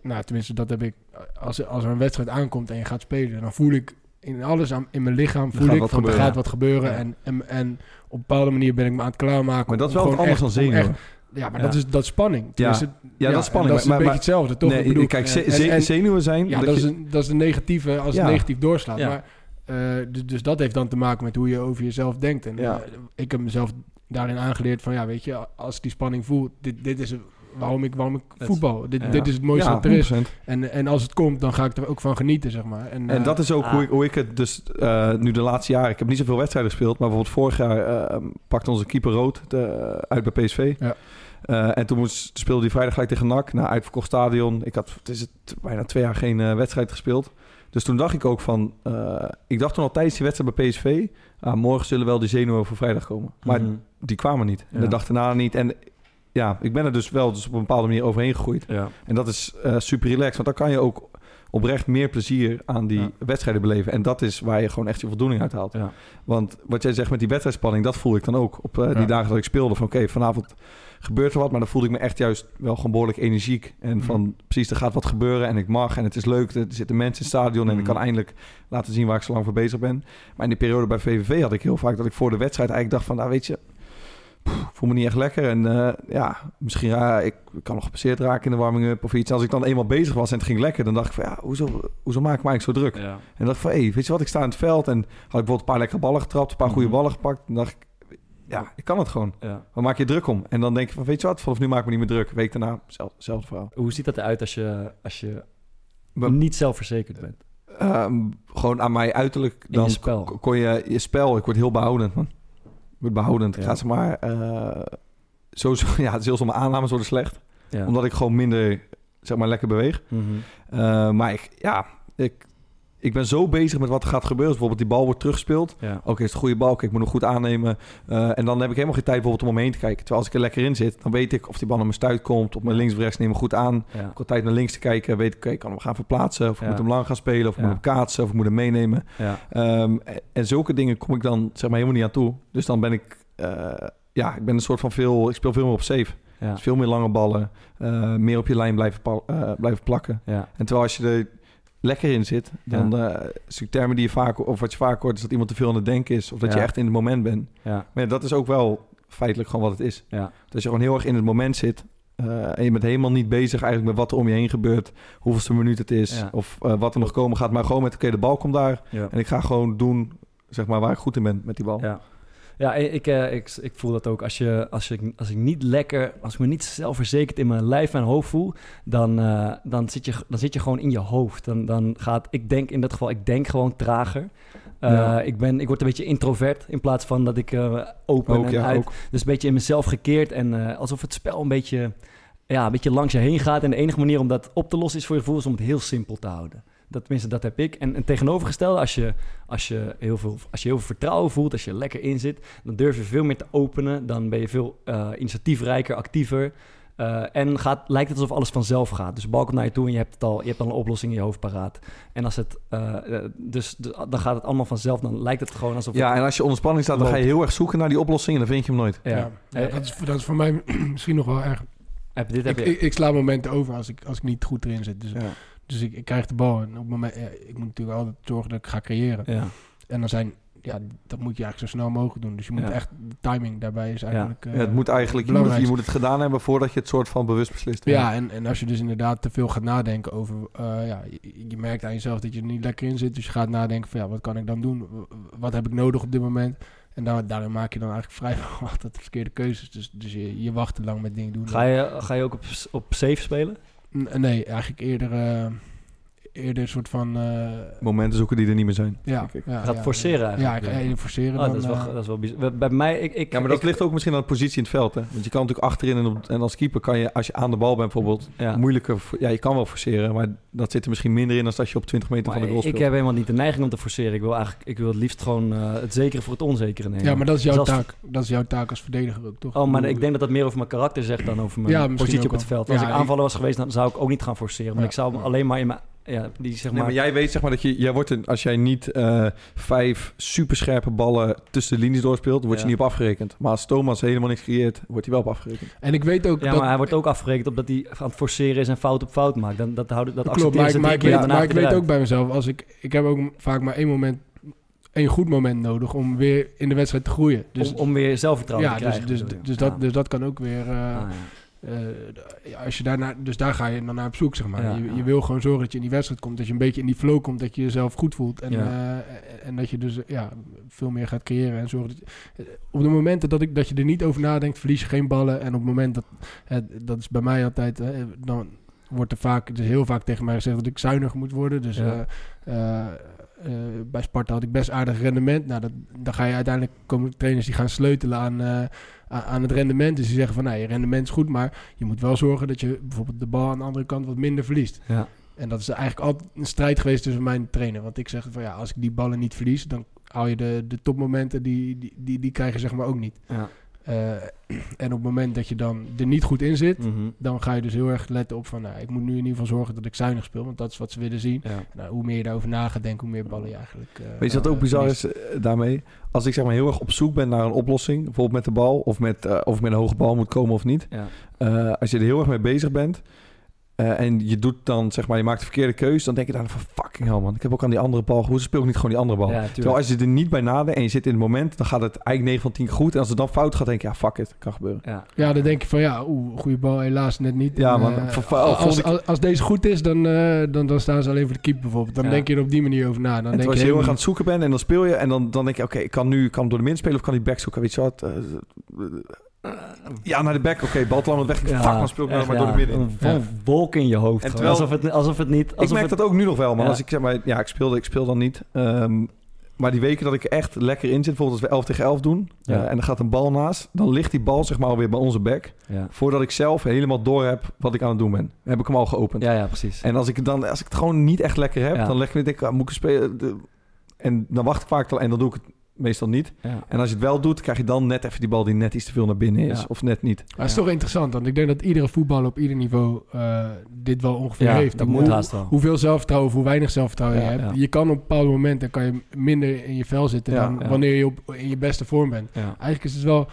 nou tenminste dat heb ik, als, als er een wedstrijd aankomt en je gaat spelen, dan voel ik in alles aan, in mijn lichaam, voel ik van er gaat wat gebeuren. Ja. En, en, en op een bepaalde manier ben ik me aan het klaarmaken. Maar dat is wel wat anders dan echt- zenuwen. Ja, maar Ja. dat is dat is spanning. Tenminste, Ja, dat is spanning. Dat is maar, een maar, beetje hetzelfde, toch? nee, Ik bedoel, kijk, en- ze- en- zenuwen zijn... Ja, dat is, een, dat is een negatieve als Ja. het negatief doorslaat. Ja. Maar, eh, dus, dus dat heeft dan te maken met hoe je over jezelf denkt. En Ja. eh, ik heb mezelf daarin aangeleerd van, ja, weet je, als ik die spanning voel, dit, dit is waarom ik, waarom ik voetbal. Dit, ja. dit is het mooiste ja, wat er is. 100%. En, en als het komt, dan ga ik er ook van genieten, zeg maar. En, En eh, dat is ook ah. hoe, ik, hoe ik het dus eh, nu de laatste jaren... Ik heb niet zoveel wedstrijden gespeeld, maar bijvoorbeeld vorig jaar eh, pakte onze keeper rood de- uit bij PSV. Ja. Eh, en toen moest, speelde hij vrijdag gelijk tegen NAC, naar uitverkocht stadion. Ik had het is het, bijna twee jaar geen wedstrijd gespeeld. Dus toen dacht ik ook van... eh, ik dacht toen al tijdens die wedstrijd bij PSV... ah, morgen zullen wel die zenuwen voor vrijdag komen. Maar Mhm. die kwamen niet. En Ja. de dag daarna niet. En ja, ik ben er dus wel dus op een bepaalde manier overheen gegroeid. Ja. En dat is eh, super relaxed. Want dan kan je ook oprecht meer plezier aan die Ja. wedstrijden beleven. En dat is waar je gewoon echt je voldoening uit haalt. Ja. Want wat jij zegt met die wedstrijdspanning, dat voel ik dan ook. Op eh, die dagen dat ik speelde van oké, vanavond gebeurt er wat. Maar dan voelde ik me echt juist wel gewoon behoorlijk energiek. En van precies, er gaat wat gebeuren en ik mag. En het is leuk, er zitten mensen in het stadion. En ik Mhm. kan eindelijk laten zien waar ik zo lang voor bezig ben. Maar in die periode bij VVV had ik heel vaak dat ik voor de wedstrijd eigenlijk dacht van... Nou weet je, pff, voel me niet echt lekker. En eh, ja, misschien ja, ik, ik kan nog gepasseerd raken in de warming-up of iets. Als ik dan eenmaal bezig was en het ging lekker, dan dacht ik van ja, hoezo, hoezo maak ik me eigenlijk zo druk? Ja. En dacht ik van, hé, hey, weet je wat, ik sta in het veld en had ik bijvoorbeeld een paar lekkere ballen getrapt, een paar goede Mhm. ballen gepakt. Dan dacht ik, ja, ik kan het gewoon. Ja. Waar maak je je druk om? En dan denk je van, weet je wat, vanaf nu maak ik me niet meer druk. Week daarna, zelf, verhaal. Hoe ziet dat eruit als je, als je niet zelfverzekerd bent? Ehm, gewoon aan mij uiterlijk. Je Dan spel. k- kon je je spel. Ik word heel behoudend, man. Ik word behoudend. Ik Ja. ga zeg maar. eh sowieso, ja, soms mijn aannames worden slecht. Omdat ik gewoon minder, zeg maar, lekker beweeg. Mhm. Eh, maar ik, ja, ik, ik ben zo bezig met wat er gaat gebeuren. Dus bijvoorbeeld die bal wordt teruggespeeld. Ja. Oké, is het een goede bal? Oké, ik moet hem goed aannemen. Eh, en dan heb ik helemaal geen tijd bijvoorbeeld om omheen te kijken. Terwijl als ik er lekker in zit, dan weet ik of die bal naar mijn stuit komt. Op mijn links of rechts neem ik goed aan. Ja. Ik heb tijd naar links te kijken. Weet ik, oké, ik kan hem gaan verplaatsen. Of ik Ja. moet hem lang gaan spelen. Of ik moet hem kaatsen. Of ik moet hem meenemen. Ja. Ehm, en, zulke dingen kom ik dan zeg maar helemaal niet aan toe. Dus dan ben ik, eh, ja, ik ben een soort van veel, ik speel veel meer op safe. Dus veel meer lange ballen, eh, meer op je lijn blijven, blijven plakken. En terwijl als je er lekker in zit, dan eh is termen die je vaak, of wat je vaak hoort, is dat iemand te veel aan het denken is. Of dat je Ja. echt in het moment bent. Ja. Maar ja, dat is ook wel feitelijk gewoon wat het is. Ja. Dat je gewoon heel erg in het moment zit. eh, en je bent helemaal niet bezig eigenlijk met wat er om je heen gebeurt. Hoeveelste minuut het is. Ja. Of eh, wat er nog komen gaat. Maar gewoon met, oké, de bal komt daar. Ja. En ik ga gewoon doen, zeg maar, waar ik goed in ben met die bal. Ja. Ja, ik, eh, ik, ik voel dat ook. Als, je, als, je, als ik niet lekker, als ik me niet zelfverzekerd in mijn lijf en hoofd voel, dan, eh, dan, zit, je, dan zit je gewoon in je hoofd. Dan, dan gaat, ik denk in dat geval, ik denk gewoon trager. Eh, Ja. ik, ben, ik word een beetje introvert in plaats van dat ik open Ook, en ja, uit. ook. Dus een beetje in mezelf gekeerd en alsof het spel een beetje, ja, een beetje langs je heen gaat. En de enige manier om dat op te lossen is voor je gevoel is om het heel simpel te houden. Dat, tenminste, dat heb ik. En, en tegenovergestelde, als je, als, je heel veel, als je heel veel vertrouwen voelt, als je lekker in zit, dan durf je veel meer te openen. Dan ben je veel eh, initiatiefrijker, actiever. Eh, en gaat, lijkt het alsof alles vanzelf gaat. Dus de bal komt naar je toe en je hebt, het al, je hebt al een oplossing in je hoofd paraat. En als het, eh, eh, dus de- dan gaat het allemaal vanzelf. Dan lijkt het gewoon alsof Ja, het, en als je onder spanning staat, dan ga je heel erg zoeken naar die oplossing en dan vind je hem nooit. ja. Ja, ja, dat, is, dat is voor mij misschien nog wel erg. heb, dit heb Ik, je. ik, ik sla momenten over als ik, als ik niet goed erin zit. Dus, Ja. Dus ik, ik krijg de bal en op het moment... ja, ik moet natuurlijk altijd zorgen dat ik ga creëren. ja. En dan zijn... Ja, dat moet je eigenlijk zo snel mogelijk doen. Dus je moet Ja. echt... De timing daarbij is eigenlijk... Ja, eh, het moet eigenlijk, je moet, het- je belangrijk. moet het gedaan hebben voordat je het soort van bewust beslist. Ja, en, en als je dus inderdaad te veel gaat nadenken over... eh, ja, je, je merkt aan jezelf dat je er niet lekker in zit. Dus je gaat nadenken van ja, wat kan ik dan doen? Wat heb ik nodig op dit moment? En daar, daarin maak je dan eigenlijk vrijwel altijd de verkeerde keuzes. Dus, dus je, je wacht te lang met dingen doen. Ga, je, ga je ook op, op safe spelen? Nee, eigenlijk eerder, eh, eerder een soort van... eh, Momenten zoeken die er niet meer zijn. ja, ik. ja, Gaat ja, forceren Ja, eigenlijk. ik ga eerder forceren Oh, dan... dat, is wel, eh, dat is wel bizar. Bij- mij, ik, ik, Ja, maar dat ik- ligt ook misschien aan de positie in het veld. Hè? Want je kan natuurlijk achterin en, op, en als keeper kan je, als je aan de bal bent bijvoorbeeld, Ja. moeilijker... Ja, je kan wel forceren, maar dat zit er misschien minder in dan als je op 20 meter Maar van de goal ik speelt. heb helemaal niet de neiging om te forceren. Ik wil eigenlijk, ik wil het liefst gewoon eh, het zekere voor het onzekere nemen. ja, maar dat is jouw taak. Dat is jouw taak als verdediger ook, toch? Oh, maar ik denk dat dat meer over mijn karakter zegt dan over mijn Ja, positie op het veld. Als Ja, ik ik- aanvaller was geweest, dan zou ik ook niet gaan forceren. Want Ja. ik zou hem alleen maar in mijn... Ja, die zeg Nee, maar... maar jij weet zeg maar dat je, jij wordt een, als jij niet eh, vijf superscherpe ballen tussen de linies doorspeelt, word je Ja. niet op afgerekend. Maar als Thomas helemaal niks creëert, wordt hij wel op afgerekend. En ik weet ook ja, dat... maar hij wordt ook afgerekend op dat hij aan het forceren is en fout op fout maakt. Dan, dat houden, dat Klopt, maar, ik, maar, ik weet, maar ik weet ook bij mezelf, als ik, ik heb ook vaak maar één moment, één goed moment nodig om weer in de wedstrijd te groeien. Dus, om, om weer zelfvertrouwen ja, te dus, krijgen. dus, bedoel je. dus, Ja. dat, dus dat kan ook weer, eh, Ah, ja. Eh, als je daarna, dus daar ga je dan naar op zoek, zeg maar. Ja, je, ja. je wil gewoon zorgen dat je in die wedstrijd komt, dat je een beetje in die flow komt, dat je jezelf goed voelt. En, Ja. eh, en dat je dus ja, veel meer gaat creëren en zorgen dat je, eh, op de momenten dat, ik, dat je er niet over nadenkt, verlies je geen ballen. En op het moment dat, dat is bij mij altijd, dan wordt er vaak, dus heel vaak tegen mij gezegd dat ik zuiniger moet worden. Dus bij Sparta had ik best aardig rendement. Nou, dat, dan ga je uiteindelijk komen trainers die gaan sleutelen aan, aan het rendement. Dus die zeggen van, nou, je rendement is goed, maar je moet wel zorgen dat je bijvoorbeeld de bal aan de andere kant wat minder verliest. Ja. En dat is eigenlijk altijd een strijd geweest tussen mij en de trainer. Want ik zeg van, ja, als ik die ballen niet verlies, dan haal je de, de topmomenten, die, die, die, die krijg je zeg maar ook niet. Ja. Eh, en op het moment dat je dan er niet goed in zit, Mhm. dan ga je dus heel erg letten op van, nou, ik moet nu in ieder geval zorgen dat ik zuinig speel, want dat is wat ze willen zien. Ja. Nou, hoe meer je daarover na gaat denken, hoe meer ballen je eigenlijk... eh, Weet je wat ook eh, bizar is daarmee? Als ik zeg maar heel erg op zoek ben naar een oplossing, bijvoorbeeld met de bal of met, eh, of ik met een hoge bal moet komen of niet. Ja. Eh, als je er heel erg mee bezig bent eh, en je doet dan zeg maar, je maakt de verkeerde keus, dan denk je dan van fucking hell man, ik heb ook aan die andere bal, hoe speel ik niet gewoon die andere bal? Ja, Terwijl als je er niet bij nadenkt en je zit in het moment, dan gaat het eigenlijk 9 van 10 keer goed. En als het dan fout gaat, denk je, ja fuck it, kan gebeuren. Ja. Ja, dan denk je van ja, oeh, goede bal, helaas net niet. Ja, En, man, eh, voor- voor- als, als, als deze goed is, dan, eh, dan, dan staan ze alleen voor de keeper bijvoorbeeld. Dan Ja. denk je er op die manier over na. Dan En denk je je heel erg aan helemaal het zoeken bent en dan speel je en dan, dan denk je, oké, ik kan nu kan door de min spelen of kan die back zoeken. Weet je wat? eh, ja, naar de back. Oké, bal lang weg. Ja, Fuck, dan speel ik nou maar door de ja, midden. Een wolk in je hoofd. En gewoon. terwijl- alsof, het, alsof het niet... Ik Alsof merk het, dat ook nu nog wel, man. Ja. Als ik zeg maar, ja, ik speelde, ik speel dan niet. Ehm, maar die weken dat ik echt lekker in zit, bijvoorbeeld als we 11 tegen 11 doen, Ja. eh, en er gaat een bal naast, dan ligt die bal zeg maar alweer bij onze back. Ja. Voordat ik zelf helemaal door heb wat ik aan het doen ben, heb ik hem al geopend. ja, ja, precies. En als ik, het dan, als ik het gewoon niet echt lekker heb, Ja. dan leg ik me denk ik, ah, moet ik spelen? De- En dan wacht ik vaak al en dan doe ik het meestal niet. Ja. En als je het wel doet, krijg je dan net even die bal die net iets te veel naar binnen is. Ja. Of net niet. Maar het is toch interessant, want ik denk dat iedere voetballer op ieder niveau eh, dit wel ongeveer Ja, heeft. dat Hoe- moet haast wel. Hoeveel zelfvertrouwen of hoe weinig zelfvertrouwen Ja, je hebt. ja. Je kan op bepaalde momenten kan je minder in je vel zitten Ja, dan ja. wanneer je op, in je beste vorm bent. Ja. Eigenlijk is het wel...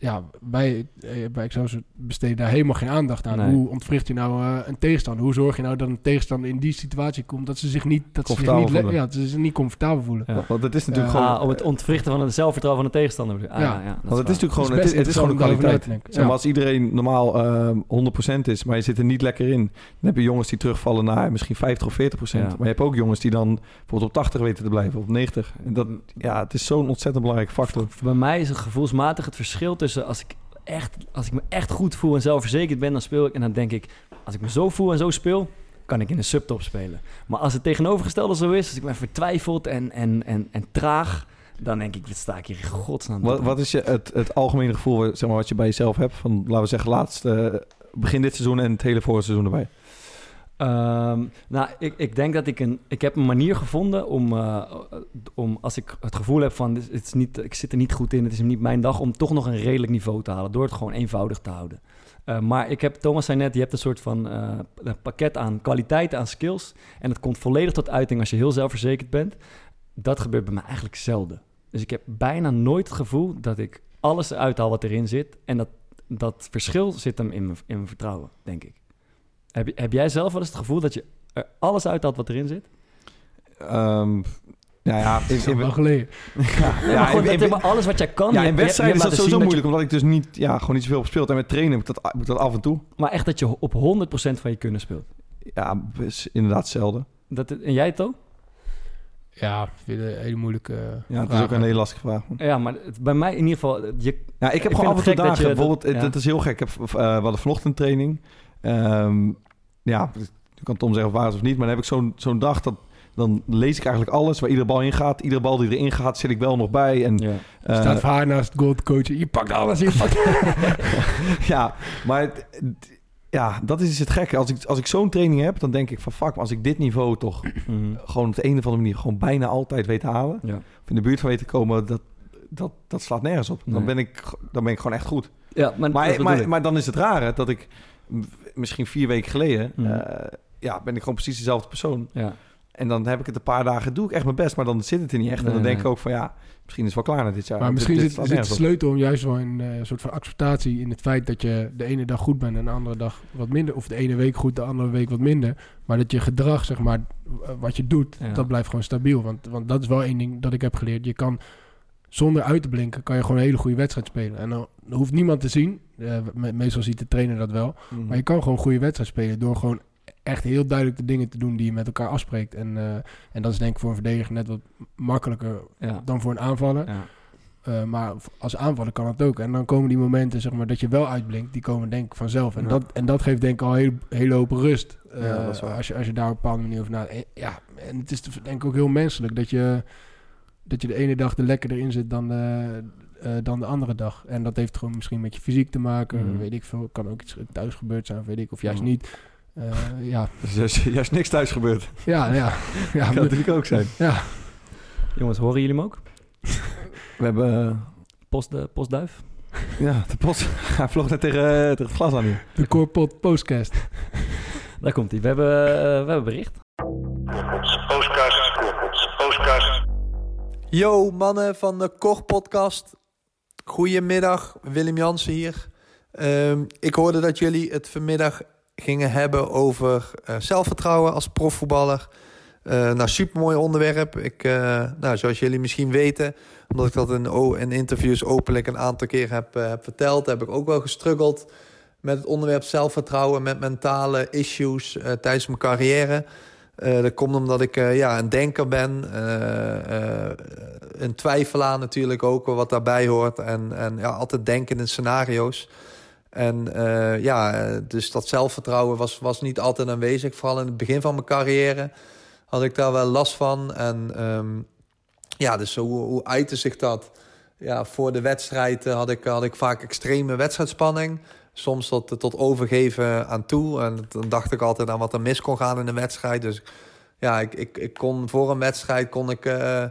Ja, bij, eh, bij Excelsior besteden daar helemaal geen aandacht aan. Nee. Hoe ontwricht je nou eh, een tegenstander? Hoe zorg je nou dat een tegenstander in die situatie komt... dat ze zich niet, dat ze zich Comfortabel niet, ja, dat ze zich niet comfortabel voelen. Ja. Want het is natuurlijk gewoon... Ah, om het ontwrichten van het zelfvertrouwen van de tegenstander. Ah, Ja. ja, ja, dat Want het is natuurlijk gewoon, Het is het gewoon een kwaliteit. Zeg maar, als iedereen normaal ehm 100% is, maar je zit er niet lekker in, dan heb je jongens die terugvallen naar misschien 50 of 40%. Ja. Maar je hebt ook jongens die dan bijvoorbeeld op 80 weten te blijven, of op 90. En dat, ja, het is zo'n ontzettend belangrijke factor. Bij mij is het gevoelsmatig het verschil tussen als ik, echt, als ik me echt goed voel en zelfverzekerd ben, dan speel ik. En dan denk ik, als ik me zo voel en zo speel, kan ik in de subtop spelen. Maar als het tegenovergestelde zo is, als ik me vertwijfeld en, en, en, en traag, dan denk ik, wat sta ik hier in godsnaam Wat, wat is je, het, het algemene gevoel zeg maar, wat je bij jezelf hebt? Van, laten we zeggen, laatst, eh, begin dit seizoen en het hele vorige seizoen erbij. Ehm, nou, ik, ik denk dat ik een... Ik heb een manier gevonden om, eh, om als ik het gevoel heb van... Het is niet, ik zit er niet goed in, het is niet mijn dag... om toch nog een redelijk niveau te halen. Door het gewoon eenvoudig te houden. Eh, maar ik heb, Thomas zei net, je hebt een soort van eh, een pakket aan kwaliteiten, aan skills. En het komt volledig tot uiting als je heel zelfverzekerd bent. Dat gebeurt bij mij eigenlijk zelden. Dus ik heb bijna nooit het gevoel dat ik alles uithaal wat erin zit. En dat, dat verschil zit hem in mijn, in mijn vertrouwen, denk ik. Heb, heb jij zelf wel eens het gevoel dat je er alles uithaalt wat erin zit? Ehm, nou ja, al in- wel geleden. Ja, maar alles wat jij kan. ja, in wedstrijden is dat sowieso moeilijk, omdat ik dus niet, ja, gewoon niet zoveel op speelt. En met trainen moet dat, moet dat af en toe. maar echt dat je op 100% van je kunnen speelt. Ja, is inderdaad zelden. Dat, en jij, To? Ja, ik vind het een hele moeilijke Ja, het is ook een hele lastige vraag. man. Ja, maar het- bij mij in ieder geval... Je, Ja, ik heb Ik gewoon af en toe gek dat dagen. je- bijvoorbeeld, dat- het- ja. dat is heel gek. Ik heb, eh, we hadden vanochtend training. Ehm, ja, je kan Tom zeggen of waar is of niet. Maar dan heb ik zo'n zo'n dag dat... Dan lees ik eigenlijk alles waar iedere bal in gaat. Iedere bal die erin gaat, zit ik wel nog bij. En, ja. eh, staat voor haar naast het goalcoach. Je pakt alles, je pakt ja, maar het- ja, dat is het gekke. Als ik, als ik zo'n training heb, dan denk ik van... Fuck, maar als ik dit niveau toch Mhm. gewoon op de een of andere manier... gewoon bijna altijd weet te halen... ja. of in de buurt van weet te komen... dat, dat, dat slaat nergens op. Dan, Nee. ben ik, dan ben ik gewoon echt goed. Ja, maar, Maar, maar, ik. maar dan is het rare dat ik misschien vier weken geleden... Mhm. eh, ja, ben ik gewoon precies dezelfde persoon. ja. En dan heb ik het een paar dagen, doe ik echt mijn best... maar dan zit het er niet echt. en Nee, dan denk nee. ik ook van ja, misschien is het wel klaar na dit jaar. Maar misschien dit- zit, dit zit de sleutel om juist wel een eh, soort van acceptatie in het feit dat je de ene dag goed bent en de andere dag wat minder. Of de ene week goed, de andere week wat minder. Maar dat je gedrag, zeg maar, wat je doet, Ja. dat blijft gewoon stabiel. Want, want dat is wel één ding dat ik heb geleerd. Je kan zonder uit te blinken, kan je gewoon een hele goede wedstrijd spelen. En dan hoeft niemand te zien. Me- meestal ziet de trainer dat wel. Mhm. Maar je kan gewoon goede wedstrijd spelen door gewoon echt heel duidelijk de dingen te doen die je met elkaar afspreekt. En, eh, en dat is denk ik voor een verdediger net wat makkelijker Ja. dan voor een aanvaller. Ja. Eh, maar als aanvaller kan het ook. En dan komen die momenten zeg maar, dat je wel uitblinkt, die komen denk ik vanzelf. En, Ja. dat, en dat geeft denk ik al een hele, hele hoop rust. als, je, als je daar op een bepaalde manier over nadenkt. En Ja, en het is denk ik ook heel menselijk dat je, dat je de ene dag er lekkerder in zit dan de, eh, dan de andere dag. En dat heeft gewoon misschien met je fysiek te maken. Mhm. Weet ik veel. Kan ook iets thuis gebeurd zijn, weet ik. Of juist Mhm. niet. Eh, ja, Dus er is juist niks thuis gebeurd. ja, ja. ja, kan maar- natuurlijk ook zijn. ja. Jongens, horen jullie hem ook? We hebben... eh, Post, de postduif? ja, de pot. Hij vloog net tegen, tegen het glas aan hier. De Corpot Postcast. Daar komt hij. We hebben, we hebben bericht. Postkast, postkast. Yo, mannen van de Koch Podcast. Goedemiddag, Willem Jansen hier. Ehm, ik hoorde dat jullie het vanmiddag gingen hebben over eh, zelfvertrouwen als profvoetballer. Eh nou, supermooi onderwerp. Ik, eh, nou, zoals jullie misschien weten, omdat ik dat in, interviews openlijk een aantal keer heb, heb verteld, heb ik ook wel gestruggeld met het onderwerp zelfvertrouwen, met mentale issues tijdens mijn carrière. Eh, dat komt omdat ik eh, ja, een denker ben, eh, een twijfelaar natuurlijk ook, wat daarbij hoort. En, en ja, altijd denken in scenario's. En ja, dus dat zelfvertrouwen was, was niet altijd aanwezig. Vooral in het begin van mijn carrière had ik daar wel last van. En ehm, ja, dus hoe, hoe uitte zich dat? Ja, voor de wedstrijd had ik, had ik vaak extreme wedstrijdspanning. Soms tot, tot overgeven aan toe. En dan dacht ik altijd aan wat er mis kon gaan in een wedstrijd. Dus ja, ik, ik, ik kon voor een wedstrijd kon ik eh,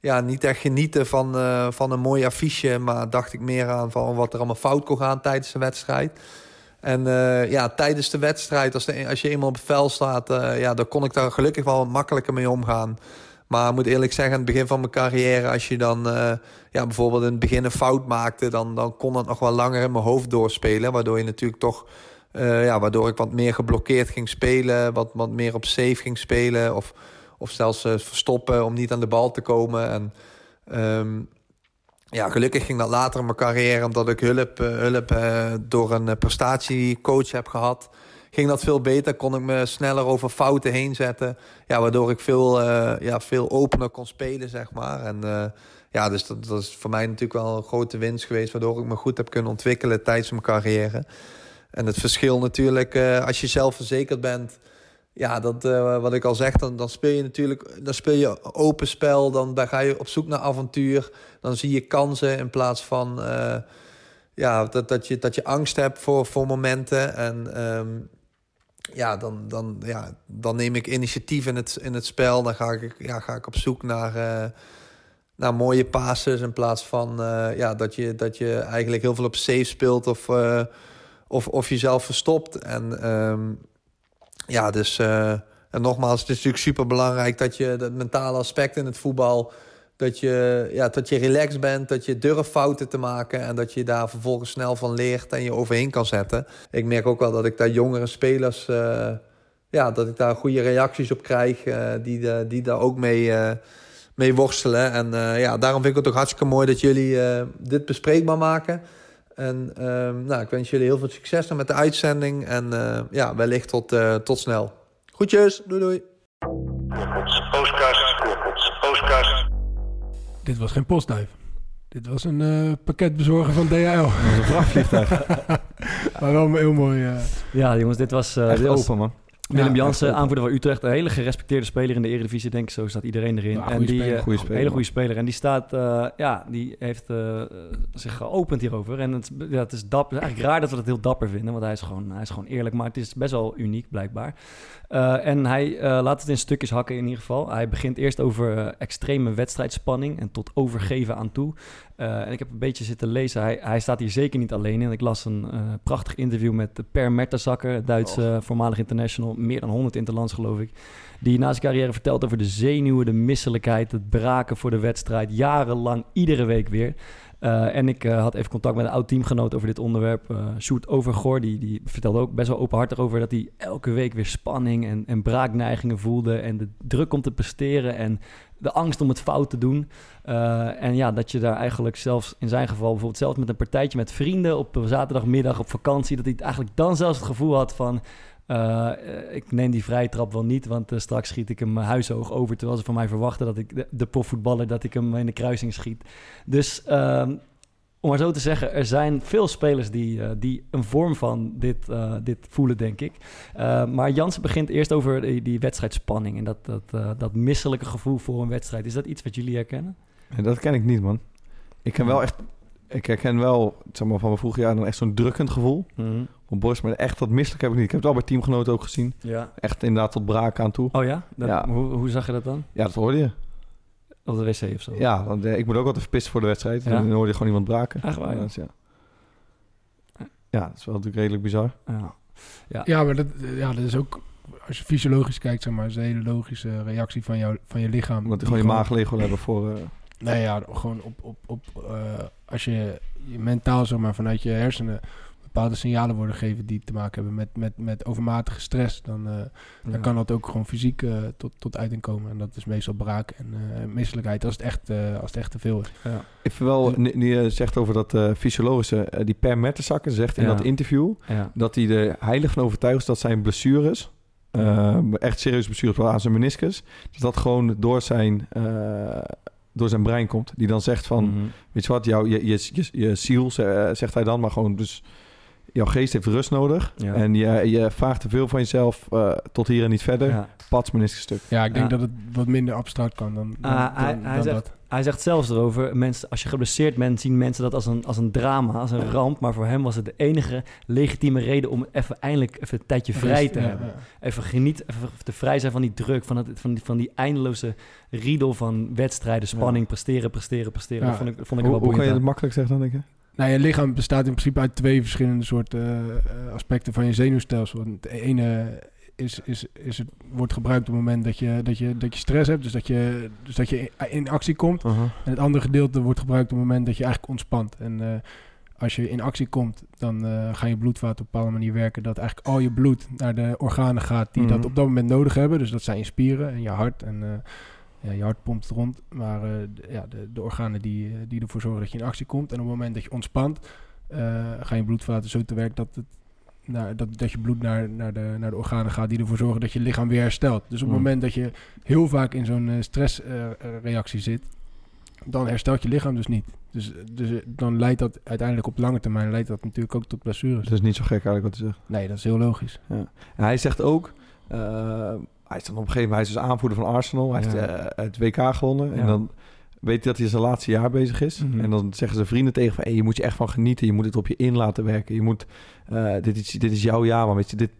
ja, niet echt genieten van, eh, van een mooi affiche. Maar dacht ik meer aan van wat er allemaal fout kon gaan tijdens de wedstrijd. En eh, ja, tijdens de wedstrijd, als, de, als je eenmaal op het veld staat, ja, dan kon ik daar gelukkig wel makkelijker mee omgaan. Maar ik moet eerlijk zeggen, aan het begin van mijn carrière, als je dan eh, ja, bijvoorbeeld in het begin een fout maakte, dan, dan kon dat nog wel langer in mijn hoofd doorspelen. Waardoor je natuurlijk toch, eh, ja, waardoor ik wat meer geblokkeerd ging spelen, wat, wat meer op safe ging spelen. Of, of zelfs eh, verstoppen om niet aan de bal te komen. En ehm, ja, gelukkig ging dat later in mijn carrière, omdat ik hulp, hulp door een prestatiecoach heb gehad. Ging dat veel beter, kon ik me sneller over fouten heen zetten. Ja, waardoor ik veel, eh, ja, veel opener kon spelen, zeg maar. En eh, ja, dus dat, dat is voor mij natuurlijk wel een grote winst geweest... waardoor ik me goed heb kunnen ontwikkelen tijdens mijn carrière. En het verschil natuurlijk, eh, als je zelfverzekerd bent... Ja, dat, wat ik al zeg, dan, dan speel je natuurlijk dan speel je open spel. Dan, ga je op zoek naar avontuur. Dan zie je kansen in plaats van ja, dat, dat, je, dat je angst hebt voor, voor momenten. En ehm, ja, dan, dan, ja, dan neem ik initiatief in het, in het spel. Dan ga ik, ja, ga ik op zoek naar, uh, naar mooie passes. In plaats van uh, ja, dat, je, dat je eigenlijk heel veel op safe speelt of, uh, of, of jezelf verstopt. En um, ja, dus. en nogmaals, het is natuurlijk super belangrijk dat je dat mentale aspect in het voetbal. Dat je, ja, dat je relaxed bent, dat je durft fouten te maken... en dat je daar vervolgens snel van leert en je overheen kan zetten. Ik merk ook wel dat ik daar jongere spelers... Uh, ja, dat ik daar goede reacties op krijg... Uh, die, die daar ook mee, mee worstelen. En ja, daarom vind ik het ook hartstikke mooi dat jullie dit bespreekbaar maken... En ehm, nou, ik wens jullie heel veel succes met de uitzending. En ja, wellicht tot, tot snel. Groetjes, doei doei. Dit was geen postduif. Dit was een uh, pakketbezorger van DHL. Dat was een vrachtvliegtuig. maar wel heel mooi. Uh... Ja, jongens, dit was... Uh, Echt dit open, man. Willem ja, Jansen, aanvoerder van Utrecht. Een hele gerespecteerde speler in de Eredivisie, denk ik. Zo staat iedereen erin. En die, speler. Goede speler, hele goede speler. En die staat, uh, ja, die heeft uh, zich geopend hierover. En het, ja, het is dapper. eigenlijk raar dat we dat heel dapper vinden, want hij is gewoon, hij is gewoon eerlijk. Maar het is best wel uniek, blijkbaar. en hij laat het in stukjes hakken in ieder geval. Hij begint eerst over extreme wedstrijdspanning en tot overgeven aan toe. En ik heb een beetje zitten lezen. Hij, hij staat hier zeker niet alleen in. Ik las een prachtig interview met Per Mertesacker, Duitse oh. voormalig international. Meer dan 100 interlands, geloof ik. Die na zijn carrière vertelt over de zenuwen, de misselijkheid, het braken voor de wedstrijd. Jarenlang, iedere week weer. Uh, en ik uh, had even contact met een oud teamgenoot over dit onderwerp. Uh, Sjoerd Overgoor, die, die vertelde ook best wel openhartig over... dat hij elke week weer spanning en, en braakneigingen voelde... en de druk om te presteren en de angst om het fout te doen. En ja, dat je daar eigenlijk zelfs in zijn geval... bijvoorbeeld zelfs met een partijtje met vrienden... op zaterdagmiddag op vakantie... dat hij eigenlijk dan zelfs het gevoel had van... Uh, ik neem die vrije trap wel niet, want uh, straks schiet ik hem huishoog over. Terwijl ze van mij verwachten dat ik de, de profvoetballer dat ik hem in de kruising schiet. Dus uh, om maar zo te zeggen, er zijn veel spelers die, die een vorm van dit, dit voelen, denk ik. maar Jansen begint eerst over die, die wedstrijdspanning en dat, dat, dat misselijke gevoel voor een wedstrijd. Is dat iets wat jullie herkennen? Dat ken ik niet, man. Ik ken wel echt ik herken wel, zeg maar, van mijn vroege jaar dan echt zo'n drukkend gevoel. Mm -hmm. Op borst, maar echt dat misselijk heb ik niet. Ik heb het al bij teamgenoten ook gezien. Ja. Echt inderdaad tot braak aan toe. Oh ja? Dat, ja. Hoe, hoe zag je dat dan? Ja, dat hoorde je. Op de wc of zo? Ja, want uh, ik moet ook altijd verpissen voor de wedstrijd. Ja? En dan hoorde je gewoon iemand braken. Echt waar? Ja, dus ja. ja, dat is wel natuurlijk redelijk bizar. Ja, ja. ja maar dat, ja, dat is ook als je fysiologisch kijkt, zeg maar, is een hele logische reactie van, jou, van je lichaam. Want gewoon je maag leeg wil hebben voor... Uh... Nee, ja, gewoon op, op, op uh, als je, je mentaal, zeg maar, vanuit je hersenen bepaalde signalen worden gegeven die te maken hebben met, met, met overmatige stress, dan, uh, ja. dan kan dat ook gewoon fysiek uh, tot, tot uiting komen. En dat is meestal braak en uh, misselijkheid als het echt, als het echt te veel is. Ja. Ik wel, nu je zegt over dat fysiologische, die Per Mertensacker zegt in ja. dat interview dat hij er heilig van overtuigd is dat zijn blessures, echt serieuze blessures aan zijn meniscus, dat dat gewoon door zijn door zijn brein komt. Die dan zegt van, mm -hmm. weet je wat, jouw, je, je, je, je ziel, zegt hij dan, maar gewoon dus... Jouw geest heeft rust nodig. Ja. En je, je vraagt te veel van jezelf uh, tot hier en niet verder. Ja. Pats stuk. Ja, ik denk ja. dat het wat minder abstract kan dan, dan, uh, hij, dan, hij dan zegt, dat. Hij zegt zelfs erover, mensen, als je geblesseerd bent, zien mensen dat als een, als een drama, als een ramp. Maar voor hem was het de enige legitieme reden om even eindelijk even een tijdje vrij te Ja, hebben. ja. Even geniet, even te vrij zijn van die druk, van, het, van, die, van die eindeloze riedel van wedstrijden, spanning, presteren, presteren, presteren. Ja. Dat vond ik, vond ik Hoe, wel hoe kan je boeiend het makkelijk zeggen dan, denk ik? Nou, je lichaam bestaat in principe uit twee verschillende soorten uh, uh, aspecten van je zenuwstelsel. Het ene is, is, is het, wordt gebruikt op het moment dat je, dat je, dat je stress hebt, dus dat je, dus dat je in actie komt. Uh-huh. En het andere gedeelte wordt gebruikt op het moment dat je eigenlijk ontspant. En uh, als je in actie komt, dan uh, gaan je bloedvaten op een bepaalde manier werken. Dat eigenlijk al je bloed naar de organen gaat die Mhm. dat op dat moment nodig hebben. Dus dat zijn je spieren en je hart. En ja, je hart pompt rond. Maar uh, de, ja, de, de organen die, uh, die ervoor zorgen dat je in actie komt. En op het moment dat je ontspant, uh, gaan je bloedvaten zo te werk dat, het, naar, dat, dat je bloed naar, naar, de, naar de organen gaat die ervoor zorgen dat je lichaam weer herstelt. Dus op het Mm. moment dat je heel vaak in zo'n stressreactie zit, dan herstelt je lichaam dus niet. Dus, dus dan leidt dat uiteindelijk op lange termijn leidt dat natuurlijk ook tot blessures. Dat is niet zo gek eigenlijk wat hij zegt. Nee, dat is heel logisch. Ja. En hij zegt ook... Uh, hij is dan op een gegeven moment... Hij is dus aanvoerder van Arsenal. Hij Ja. heeft uh, het WK gewonnen. Ja. En dan weet hij dat hij zijn laatste jaar bezig is. Mhm. En dan zeggen zijn vrienden tegen van... Hey, je moet je echt van genieten. Je moet het op je in laten werken. Je moet... Uh, dit, is, dit is jouw jaar, maar weet je... Dit,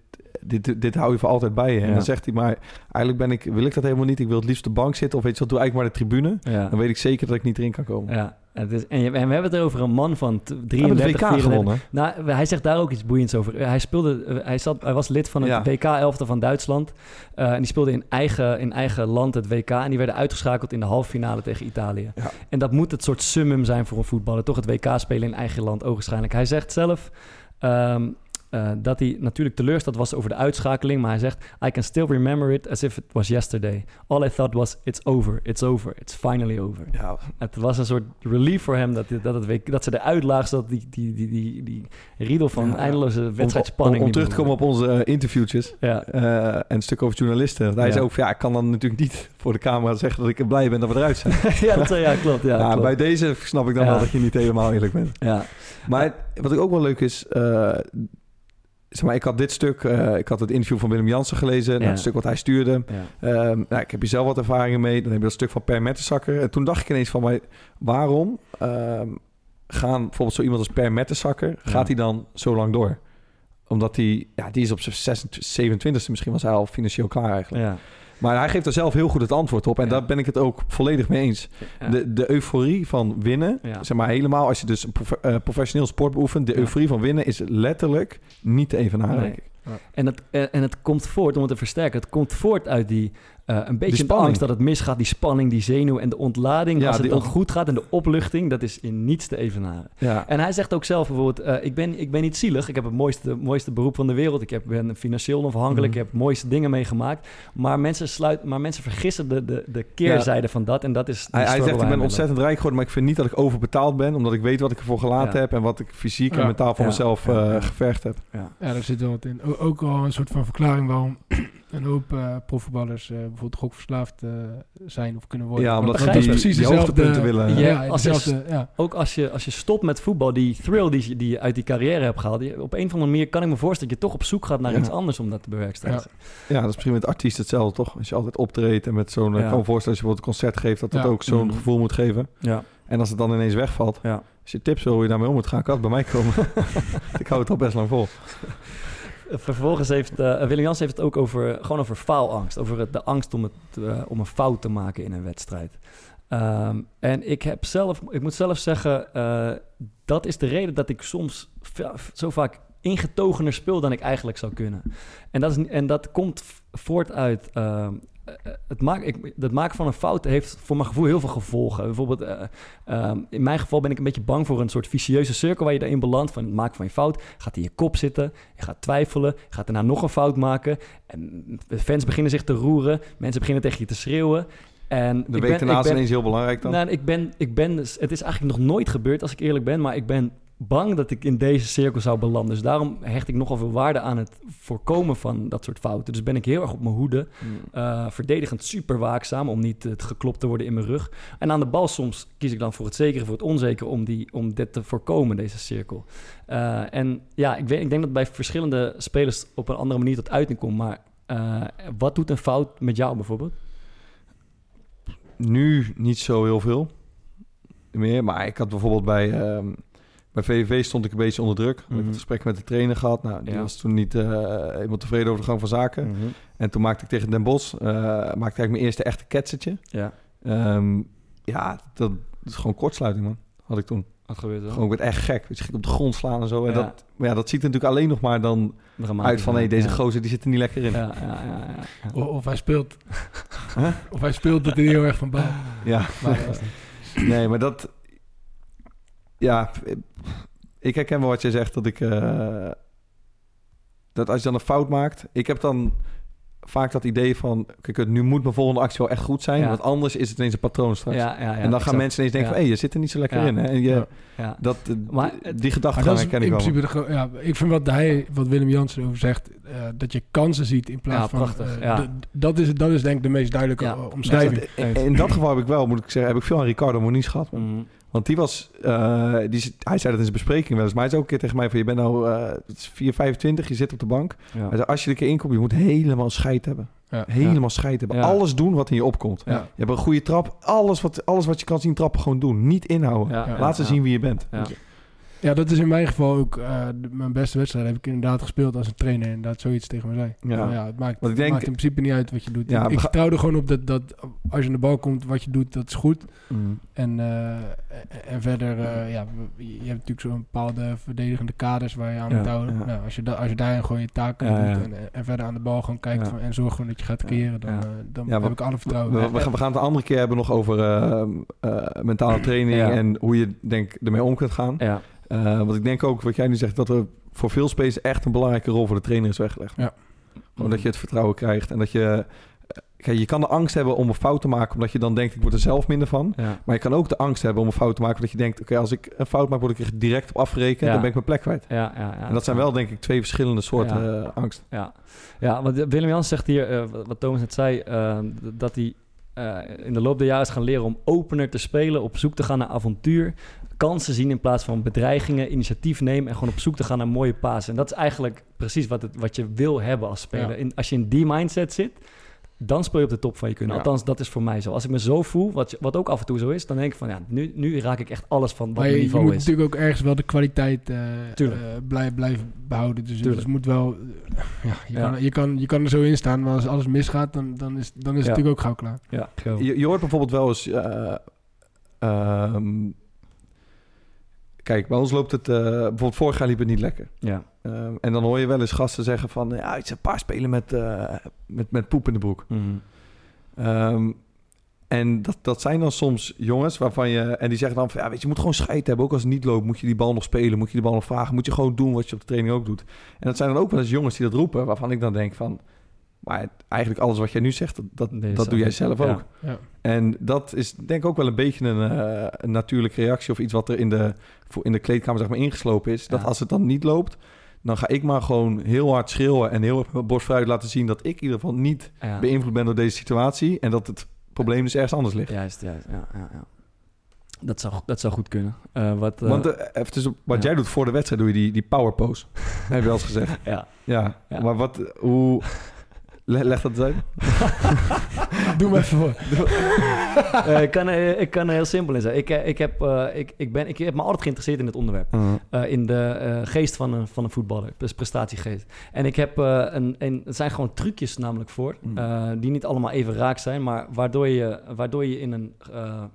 dit, dit hou je voor altijd bij je. En dan zegt hij, maar eigenlijk ben ik, wil ik dat helemaal niet. Ik wil het liefst op de bank zitten. Of weet je wat, doe eigenlijk maar de tribune. Ja. Dan weet ik zeker dat ik niet erin kan komen. Ja, het is, en, we hebben het over een man van t- Hij heeft 33, het WK 34. gewonnen. Nou, hij zegt daar ook iets boeiends over. Hij, speelde, eh, hij, zat, hij was lid van het Ja. WK-elfte van Duitsland. Eh, en die speelde in eigen, in eigen land het WK. En die werden uitgeschakeld in de halve finale tegen Italië. Ja. En dat moet het soort summum zijn voor een voetballer. Toch het WK spelen in eigen land, ogenschijnlijk. Hij zegt zelf... ehm, eh, dat hij natuurlijk teleurgesteld was over de uitschakeling, maar hij zegt: I can still remember it as if it was yesterday. All I thought was: it's over, it's over, it's finally over. Ja, Het was een soort relief voor hem dat, dat, het, week- dat ze eruit lagen, zodat die, die, die, die, die riedel van Ja. eindeloze om, wedstrijdspanning... om niet terug te komen op onze eh, interviewtjes. Ja, eh, en een stuk over journalisten. Hij zei ook ja, ik kan dan natuurlijk niet voor de camera zeggen dat ik blij ben dat we eruit zijn. ja, dat, ja, klopt. Ja, Ja, klopt. bij deze snap ik dan wel dat je niet helemaal eerlijk bent. ja. Maar wat ik ook wel leuk is... zeg maar, ik had dit stuk... eh, ik had het interview van Willem Jansen gelezen. Nou, Ja. het stuk wat hij stuurde. Ja. Ehm, nou, ik heb hier zelf wat ervaringen mee. Dan heb je dat stuk van Per Mertesacker. En toen dacht ik ineens van... Maar waarom ehm, gaan bijvoorbeeld zo iemand als Per Mertesacker... Ja. gaat hij dan zo lang door? Omdat hij... Ja, die is op zijn 26, 27e misschien was hij al financieel klaar eigenlijk. Maar hij geeft er zelf heel goed het antwoord op. En Ja. daar ben ik het ook volledig mee eens. Ja. De, de euforie van winnen, Ja. zeg maar helemaal als je dus eh, professioneel sport beoefent, de euforie van winnen is letterlijk niet te evenaren. Nee. En, het, eh, en het komt voort, om het te versterken, het komt voort uit die, eh, een beetje de spanning. angst dat het misgaat, die spanning, die zenuw en de ontlading. Ja, als het dan goed gaat en de opluchting, dat is in niets te evenaren. Ja. En hij zegt ook zelf bijvoorbeeld, eh, ik, ben, ik ben niet zielig, ik heb het mooiste, mooiste beroep van de wereld, ik heb, ben financieel onafhankelijk, Mhm. ik heb mooiste dingen meegemaakt. Maar mensen, sluit, maar mensen vergissen de, de, de keerzijde van dat en dat is... Hij, hij zegt, ik ben ontzettend rijk geworden, maar ik vind niet dat ik overbetaald ben, omdat ik weet wat ik ervoor gelaten Ja. heb en wat ik fysiek en mentaal voor Ja. mezelf Ja. eh, Ja. gevergd heb. Ja. Ja, daar zit wel wat in. O- ook al een soort van verklaring waarom een hoop eh profvoetballers eh, bijvoorbeeld gokverslaafd eh, zijn of kunnen worden. Ja, Want omdat dat ze is die, precies die dezelfde- hoogtepunten willen. Ja, Ja, als je ja. Ook als je, als je stopt met voetbal, die thrill die, je- die je uit die carrière hebt gehaald, die- op een of andere manier kan ik me voorstellen dat je toch op zoek gaat naar Ja. iets anders om dat te bewerkstelligen. Ja, dat is misschien met artiest hetzelfde, toch? Als je altijd optreedt en met zo'n... Ja. Ik kan me voorstellen als je bijvoorbeeld een concert geeft, dat dat Ja. ook zo'n Mhm. gevoel moet geven. Ja. En als het dan ineens wegvalt. Ja. Als je tips wil hoe je daarmee om moet gaan, kan het bij mij komen. ik hou het al best lang vol. Vervolgens heeft Jans heeft het ook over, gewoon over faalangst. Over de angst om, het, eh, om een fout te maken in een wedstrijd. Ehm, en ik heb zelf, ik moet zelf zeggen, eh, dat is de reden dat ik soms zo vaak ingetogener speel dan ik eigenlijk zou kunnen. En dat, is, en dat komt voort uit. ehm, eh, het, maken, ik, het maken van een fout heeft voor mijn gevoel heel veel gevolgen. Bijvoorbeeld, eh, ehm, in mijn geval ben ik een beetje bang voor een soort vicieuze cirkel waar je daarin belandt. Van het maken van je fout gaat in je kop zitten. Je gaat twijfelen. Je gaat daarna nog een fout maken. En de fans beginnen zich te roeren. Mensen beginnen tegen je te schreeuwen. En De week daarna is ineens heel belangrijk dan. nou, ik ben, ik ben, het is eigenlijk nog nooit gebeurd als ik eerlijk ben, maar ik ben bang dat ik in deze cirkel zou belanden. Dus daarom hecht ik nogal veel waarde aan het voorkomen van dat soort fouten. Dus ben ik heel erg op mijn hoede, Hmm. eh, verdedigend super waakzaam om niet het geklopt te worden in mijn rug. En aan de bal soms kies ik dan voor het zekere, voor het onzekere, om, die, om dit te voorkomen, deze cirkel. Eh, en ja, ik, weet, ik denk dat bij verschillende spelers op een andere manier tot uiting komt, maar eh, wat doet een fout met jou bijvoorbeeld? Nu niet zo heel veel meer. Maar ik had bijvoorbeeld bij, ehm, bij VVV stond ik een beetje onder druk. Ik had Mhm. een gesprek met de trainer gehad. Nou, die Ja. was toen niet eh, helemaal tevreden over de gang van zaken. En toen maakte ik tegen Den Bosch, eh, maakte ik eigenlijk mijn eerste echte ketsertje. Ja, Ehm, ja, dat, is gewoon kortsluiting, man. Had ik toen. gebeurt er? Gewoon, ik werd echt gek. Ik ging op de grond slaan en zo. En Ja. dat, maar ja, dat ziet er natuurlijk alleen nog maar dan uit van... hé, deze ja. gozer die zit er niet lekker in. Ja, Ja, ja, ja, ja. ja. O- Of hij speelt. Huh? Of hij speelt dat hij heel erg van bal. Maar, eh, nee, maar dat... Ja, ik herken wel wat jij zegt. Dat ik... eh, dat als je dan een fout maakt... Ik heb dan vaak dat idee van... Kijk, nu moet mijn volgende actie wel echt goed zijn. Ja. Want anders is het ineens een patroon straks. Ja, ja, ja, en dan gaan exact. mensen ineens denken Ja. van... hé, je zit er niet zo lekker Ja. in. Hè? En je, Ja. Ja. dat, eh, Maar die- is herken in ik wel. principe de gro- ja, ik vind wat hij, wat Willem Jansen over zegt, eh, dat je kansen ziet in plaats Ja, van. prachtig, ja. d- dat, is, dat is denk ik de meest duidelijke Ja. omschrijving. in, in dat geval heb ik wel, moet ik zeggen, heb ik veel aan Ricardo Moniz gehad. Want die was, eh, die, hij zei dat in zijn bespreking wel eens, maar hij zei ook een keer tegen mij van, je bent nou eh, het is 4, 25, je zit op de bank. Ja. Hij zei, als je er een keer inkomt, je moet helemaal scheid hebben. Ja. Helemaal scheid hebben. Ja. Alles doen wat in je opkomt. Ja. Je hebt een goede trap, alles wat, alles wat je kan zien trappen, gewoon doen. Niet inhouden. Ja, Ja. Laat ze ja. zien wie je bent. Ja. Dat is in mijn geval ook uh, mijn beste wedstrijd. Heb ik inderdaad gespeeld als een trainer. Inderdaad, zoiets tegen me zei. Ja, ja het maakt, ik denk, maakt in principe niet uit wat je doet. Ja, ik vertrouw er gewoon op dat, dat als je aan de bal komt, wat je doet, dat is goed. Mm. En, uh, en verder, uh, ja, je hebt natuurlijk zo'n bepaalde verdedigende kaders waar je aan moet houden. Nou, als, je da als je daarin gewoon je taken doet en, en, verder aan de bal gewoon kijkt van, en zorgt gewoon dat je gaat creëren, dan, dan heb ik alle vertrouwen. We, we, gaan het de andere keer hebben nog over mentale training en hoe je denk ermee om kunt gaan. Ja. Uh, want ik denk ook, wat jij nu zegt, dat er voor veel space echt een belangrijke rol voor de trainer is weggelegd. Ja. Gewoon dat je het vertrouwen krijgt en dat je... Eh, kijk, je kan de angst hebben om een fout te maken, omdat je dan denkt, ik word er zelf minder van. Maar je kan ook de angst hebben om een fout te maken, omdat je denkt, oké, als ik een fout maak, word ik er direct op afgerekend, dan ben ik mijn plek kwijt. Ja, ja, ja, en dat zijn wel, denk ik, twee verschillende soorten uh, angst. Ja. ja, want Willem Jans zegt hier, wat Thomas net zei, dat hij in de loop der jaren is gaan leren om opener te spelen, op zoek te gaan naar avontuur kansen zien in plaats van bedreigingen, initiatief nemen en gewoon op zoek te gaan naar mooie pasen. En dat is eigenlijk precies wat, het, wat je wil hebben als speler. In, als je in die mindset zit, dan speel je op de top van je kunnen. Althans, dat is voor mij zo. Als ik me zo voel, wat, wat ook af en toe zo is, dan denk ik van ja, nu, nu raak ik echt alles van wat je, niveau is. Je moet natuurlijk ook ergens wel de kwaliteit uh, uh, blijven, blijven behouden. Dus, dus het moet wel. ja, je, Kan, je, kan, je kan er zo in staan, maar als alles misgaat, dan, dan is, dan is het natuurlijk ook gauw klaar. Ja, je, je hoort bijvoorbeeld wel eens. Uh, Kijk, bij ons loopt het... Uh, bijvoorbeeld vorig jaar liep het niet lekker. Ja. Um, en dan hoor je wel eens gasten zeggen van... Ja, ik een paar spelen met, uh, met, met poep in de broek. Mm. Um, en dat, dat zijn dan soms jongens waarvan je... En die zeggen dan van... Ja, weet je, je moet gewoon scheid hebben. Ook als het niet loopt, moet je die bal nog spelen. Moet je die bal nog vragen. Moet je gewoon doen wat je op de training ook doet. En dat zijn dan ook wel eens jongens die dat roepen... waarvan ik dan denk van... Maar eigenlijk alles wat jij nu zegt, dat, dat, doe jij zelf ook. Ja. En dat is denk ik ook wel een beetje een, uh, een, natuurlijke reactie... of iets wat er in de, in de kleedkamer zeg maar, ingeslopen is. Dat als het dan niet loopt, dan ga ik maar gewoon heel hard schreeuwen... en heel erg borst vooruit laten zien dat ik in ieder geval niet beïnvloed ben door deze situatie... en dat het probleem dus ergens anders ligt. Juist, juist. Ja, ja, ja. Dat zou, dat zou goed kunnen. Uh, wat, uh, Want uh, even wat jij doet voor de wedstrijd, doe je die, die power pose. heb je wel eens gezegd. ja. ja. ja. Maar wat, hoe, leg dat eens uit. Doe me even voor. uh, ik, kan, uh, ik kan er heel simpel in zijn. Ik, uh, ik, heb, ik, ik, ben, ik heb me altijd geïnteresseerd in het onderwerp. -huh. in de geest van een, van een voetballer. Dus prestatiegeest. En ik heb een, een... Er zijn gewoon trucjes namelijk voor. -huh. die niet allemaal even raak zijn. Maar waardoor je, waardoor je in een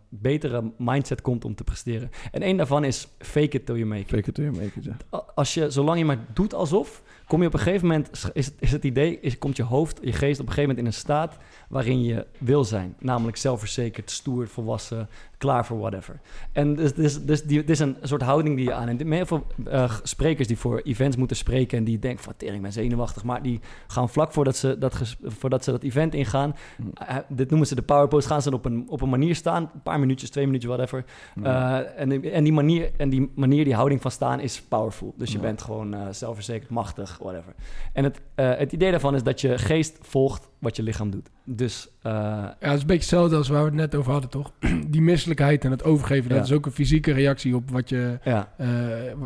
betere mindset komt om te presteren. En één daarvan is fake it till you make it. Fake it till you make it, ja. Als je, zolang je maar doet alsof kom je op een gegeven moment, is het, is het idee, is, komt je hoofd, je geest op een gegeven moment in een staat waarin je wil zijn. Namelijk zelfverzekerd, stoer, volwassen, klaar voor whatever. En dus, dus, dus die, dit is een soort houding die je aanneemt. Heel veel uh, sprekers die voor events moeten spreken en die denken van, tering, ik ben zenuwachtig. Maar die gaan vlak voordat ze dat, voordat ze dat event ingaan, uh, dit noemen ze de powerpost, gaan ze op een, op een manier staan, een paar minuutjes, twee minuutjes, whatever. Uh, en, en, die manier, en die manier, die houding van staan is powerful. Dus je bent gewoon zelfverzekerd, machtig, whatever. En het, het idee daarvan is dat je geest volgt wat je lichaam doet. Dus, uh, ja, het is een beetje hetzelfde als waar we het net over hadden, toch? Die misselijkheid en het overgeven, dat is ook een fysieke reactie op wat je, ja. uh,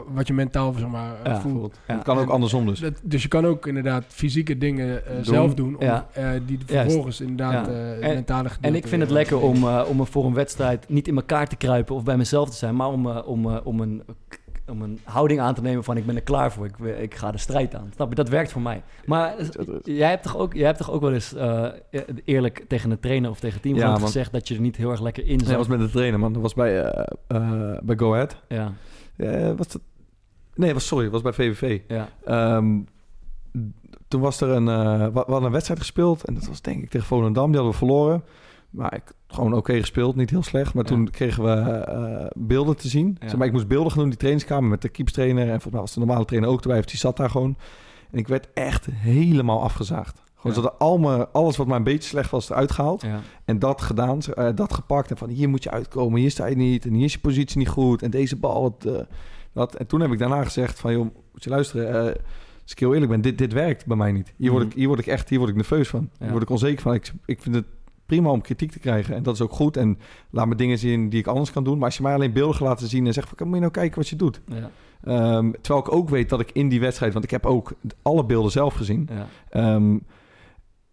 wat je mentaal zeg maar, ja. voelt. Het kan ook andersom dus. Dat, dus je kan ook inderdaad fysieke dingen uh, doen. zelf doen, om, die vervolgens inderdaad en, mentale En ik vind het lekker om, om voor een wedstrijd niet in elkaar te kruipen of bij mezelf te zijn, maar om, om, om een om een houding aan te nemen van ik ben er klaar voor, ik, ik ga de strijd aan. Snap je? Dat werkt voor mij. Maar jij hebt toch ook, jij hebt toch ook wel eens uh, eerlijk tegen de trainer of tegen team ja, gezegd dat je er niet heel erg lekker in zat? Dat was met de trainer, man. Dat was bij, uh, uh, bij Go Ahead. Ja. was dat... Nee, was, sorry, was bij VVV. Ja. Um, toen was er een... we hadden een wedstrijd gespeeld en dat was denk ik tegen Volendam. Die hadden we verloren. Maar ik gewoon oké gespeeld, niet heel slecht. Maar toen kregen we uh, beelden te zien. Zeg maar, ik moest beelden gaan doen in die trainingskamer met de keepstrainer. En volgens mij was de normale trainer ook erbij, of die zat daar gewoon. En ik werd echt helemaal afgezaagd. Gewoon ja. zodat al mijn, alles wat maar een beetje slecht was eruit gehaald. Ja. En dat gedaan, uh, dat gepakt. En van hier moet je uitkomen, hier sta je niet. En hier is je positie niet goed. En deze bal, wat, uh, dat. En toen heb ik daarna gezegd van, joh, moet je luisteren. Als ik heel eerlijk ben, dit, dit werkt bij mij niet. Hier, word ik, hier word ik echt hier word ik nerveus van. Hier word ik onzeker van. Ik, ik vind het prima om kritiek te krijgen. En dat is ook goed. En laat me dingen zien die ik anders kan doen. Maar als je mij alleen beelden gaat laten zien en zegt... Van, moet je nou kijken wat je doet? Ja. Um, terwijl ik ook weet dat ik in die wedstrijd... want ik heb ook alle beelden zelf gezien... Ja. Um,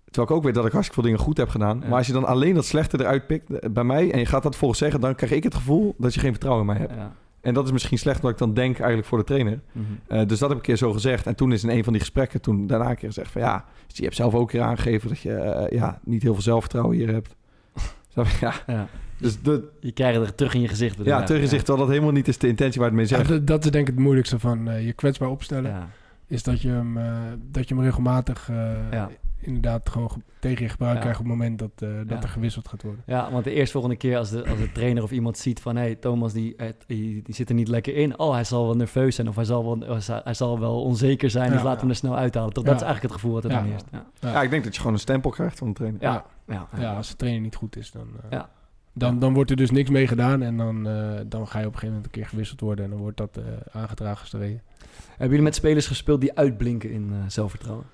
terwijl ik ook weet dat ik hartstikke veel dingen goed heb gedaan. Ja. Maar als je dan alleen dat slechte eruit pikt eh, bij mij... en je gaat dat volgens zeggen... dan krijg ik het gevoel dat je geen vertrouwen in mij hebt. Ja. En dat is misschien slecht wat ik dan denk eigenlijk voor de trainer. Mhm. Eh, dus dat heb ik een keer zo gezegd. En toen is in een van die gesprekken, toen daarna een keer gezegd van ja, dus je hebt zelf ook een keer aangegeven dat je eh, ja, niet heel veel zelfvertrouwen hier hebt. Ja, Ja. dus de, Je krijgt er terug in je gezicht. ja, je? teruggezicht, terwijl dat helemaal niet is de intentie waar het mee zegt. dat, dat is denk ik het moeilijkste van eh, je kwetsbaar opstellen. Ja. Is dat je hem, eh, dat je hem regelmatig eh, Ja. Inderdaad gewoon ge- tegen je gebruik Ja. krijgt op het moment dat, eh, dat Ja. er gewisseld gaat worden. Ja, want de eerstvolgende keer als de, als de trainer of iemand ziet van... hé, hey, Thomas die, eh, die, die zit er niet lekker in. Oh, hij zal wel nerveus zijn of hij zal wel, hij zal wel onzeker zijn. dus Ja. laten we hem er snel uithalen. Toch, Ja. Dat is eigenlijk het gevoel wat er Ja. dan eerst. Ja. Ja. Ja, ik denk dat je gewoon een stempel krijgt van de trainer. Ja. Ja. Ja, als de trainer niet goed is, dan, eh, Ja. dan, dan wordt er dus niks mee gedaan. En dan, eh, dan ga je op een gegeven moment een keer gewisseld worden. En dan wordt dat eh, aangedragen als de reden. Hebben jullie met spelers gespeeld die uitblinken in eh, zelfvertrouwen?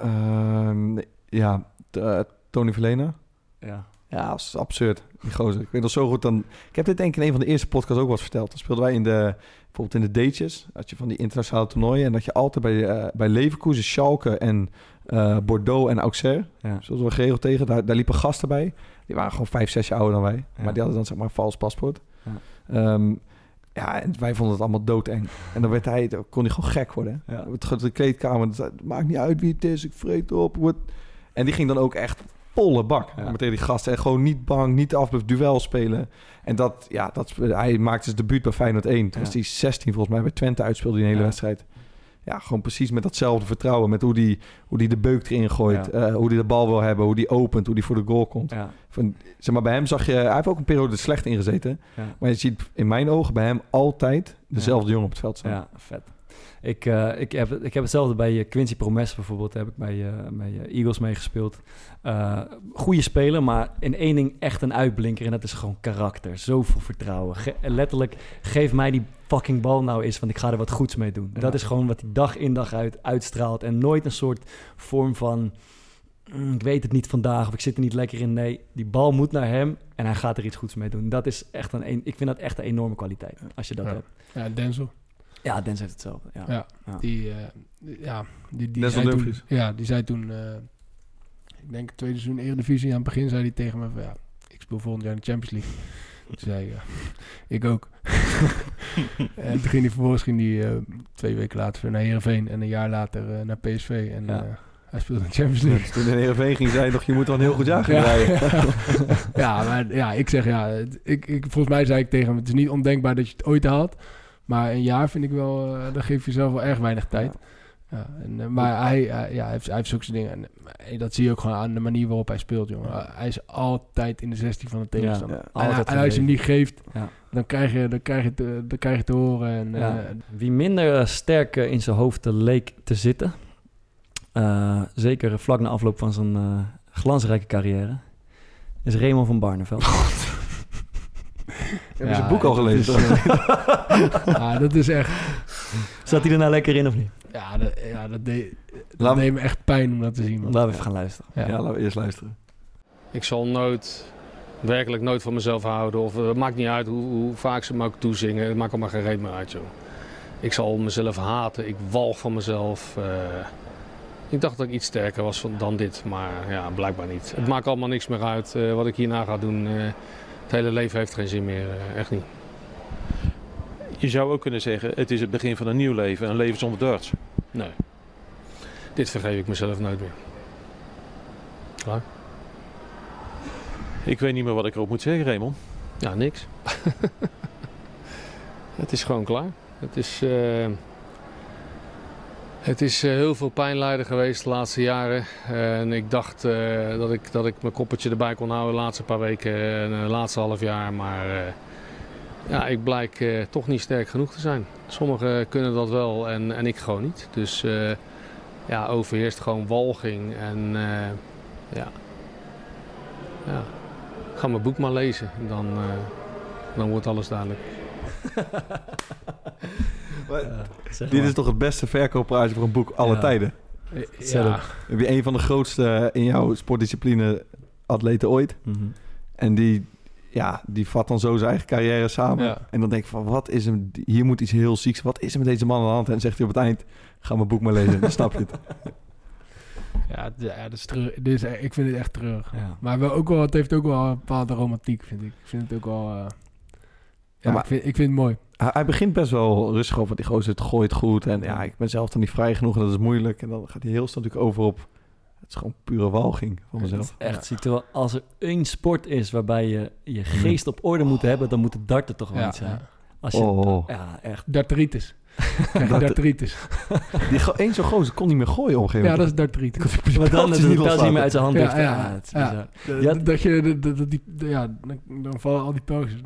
Ehm, ja eh, Tony Verlena. Ja. Ja, dat is absurd. Die gozer. Ik weet nog zo goed dan... Ik heb dit denk ik in een van de eerste podcasts ook wel eens verteld. Dan speelden wij in de... Bijvoorbeeld in de datejes. Had je van die internationale toernooien. En dat je altijd bij, eh bij Leverkusen, Schalke en eh, Bordeaux en Auxerre... Ja. Zoals we geregeld tegen. Daar, daar liepen gasten bij. Die waren gewoon vijf, zes jaar ouder dan wij. Ja. Maar die hadden dan zeg maar een vals paspoort. Ja. Ehm, ja, en wij vonden het allemaal doodeng. En dan werd hij, dan kon hij gewoon gek worden. Ja. Het de kleedkamer, het maakt niet uit wie het is, ik vreet op. En die ging dan ook echt volle bak Ja. met tegen die gasten. En gewoon niet bang, niet af, duel spelen. En dat, ja, dat, hij maakte zijn debuut bij Feyenoord 1. Toen Ja. was hij 16 volgens mij, bij Twente uitspeelde die een hele wedstrijd. Ja, gewoon precies met datzelfde vertrouwen. Met hoe die, hoe die de beuk erin gooit. Ja. eh, hoe die de bal wil hebben. Hoe die opent. Hoe die voor de goal komt. Ja. Van, zeg maar, bij hem zag je... Hij heeft ook een periode slecht ingezeten. Ja. Maar je ziet in mijn ogen bij hem altijd dezelfde jongen op het veld staan. Ja, vet. Ik, eh, ik, heb, ik heb hetzelfde bij eh, Quincy Promes bijvoorbeeld. Daar heb ik bij, eh, bij eh, Eagles meegespeeld. Eh goede speler, maar in één ding echt een uitblinker. En dat is gewoon karakter. Zoveel vertrouwen. Ge- letterlijk, geef mij die fucking bal nou eens, want ik ga er wat goeds mee doen. Ja. Dat is gewoon wat hij dag in dag uit uitstraalt. En nooit een soort vorm van... "Mm, ik weet het niet vandaag of ik zit er niet lekker in. Nee, die bal moet naar hem en hij gaat er iets goeds mee doen. Dat is echt een, een- ik vind dat echt een enorme kwaliteit, als je dat Ja. hebt. Ja, Denzel. Ja, Dens heeft hetzelfde. Ja. Ja. Ja. Die, eh, die- ja, die, die zei toen, ja, die zei toen, eh, ik denk het tweede seizoen Eredivisie, aan het begin zei hij tegen me van, ja, ik speel volgend jaar in de Champions League. Toen zei ik, ja, ik ook. en toen ging hij vervolgens ging hij, eh, twee weken later naar Heerenveen en een jaar later eh, naar PSV. En Ja. eh, hij speelde in de Champions League. Dus toen in Heerenveen ging, zei hij nog, je moet wel een heel goed jaar gaan Ja, rijden. ja, maar ja, ik zeg ja, ik, ik, volgens mij zei ik tegen hem, het is niet ondenkbaar dat je het ooit haalt. Maar een jaar vind ik wel, eh dan geef je zelf wel erg weinig tijd. Ja, en, eh, maar hij, hij- ja, hij, heeft, hij heeft zulke dingen. En, eh, dat zie je ook gewoon aan de manier waarop hij speelt, jongen. Hij is altijd in de 16 van de tegenstander. Ja, En, als je hem niet geeft, Ja. dan, krijg je, dan, krijg je te, dan krijg je te horen. En, Wie minder sterk in zijn hoofd leek te zitten, zeker vlak na afloop van zijn glansrijke carrière, is Raymond van Barneveld. Heb je Ja, zijn boek al gelezen? is, ja, dat is echt... Zat hij er nou lekker in of niet? Ja, dat, ja, dat, deed, dat Laat- deed me echt pijn om dat te zien, man. Laten we even gaan luisteren. Ja. Ja, laten we eerst luisteren. Ik zal nooit, werkelijk nooit van mezelf houden. Of eh, het maakt niet uit hoe, hoe vaak ze me ook toezingen. Het maakt allemaal geen reet meer uit, joh. Ik zal mezelf haten. Ik walg van mezelf. eh. ik dacht dat ik iets sterker was van- dan dit. Maar ja, blijkbaar niet. Het maakt allemaal niks meer uit eh, wat ik hierna ga doen. eh. Het hele leven heeft geen zin meer. eh, echt niet. Je zou ook kunnen zeggen, het is het begin van een nieuw leven, een leven zonder darts. Nee. Dit vergeef ik mezelf nooit meer. Klaar? Ik weet niet meer wat ik erop moet zeggen, Raymond. Ja, niks. het is gewoon klaar. Het is, eh, het is eh, heel veel pijnlijden geweest de laatste jaren. en ik dacht eh, dat, ik, dat ik mijn koppertje erbij kon houden de laatste paar weken en de laatste half jaar. Maar eh, ja, ik blijk eh, toch niet sterk genoeg te zijn. Sommigen kunnen dat wel en, en ik gewoon niet. Dus eh, ja, overheerst gewoon walging. En eh, ja. ja, ga mijn boek maar lezen. Dan, eh, dan wordt alles duidelijk. Zeg Dit maar. is toch het beste verkooppraatje voor een boek alle Ja. tijden? Zet Ja. Heb je een van de grootste in jouw sportdiscipline atleten ooit? Mhm. En die, ja, die vat dan zo zijn eigen carrière samen. Ja. En dan denk ik van, wat is hem... Hier moet iets heel zieks... Wat is er met deze man aan de hand? En dan zegt hij op het eind... Ga mijn boek maar lezen. Dan snap je het. ja, ja dat is dit is, e- ik vind het echt terug. Ja. Maar wel ook wel, het heeft ook wel een bepaalde romantiek, vind ik. Ik vind het ook wel... eh, ja, maar- ik, vind, ik vind het mooi. Hij, hij begint best wel rustig over. Die gozer, het gooit goed. En ja, ik ben zelf dan niet vrij genoeg en dat is moeilijk. En dan gaat hij heel snel natuurlijk over op... Het is gewoon pure walging voor Het mezelf. is echt ziek. Terwijl als er één sport is waarbij je je geest op orde moet hebben, dan moet het darten toch wel Ja, iets zijn. ja. Als je, Oh. Ja, echt. Darteritis. Krijg je darteritis. Die go- één zo'n gozer kon niet meer gooien op een gegeven Ja, dat is darteritis. Maar dan is het niet pijl niet meer uit zijn hand. Ja, ja, Ja, het is ja. bizar. Dat- je, dat, die, ja, dan, vallen al die pijltjes.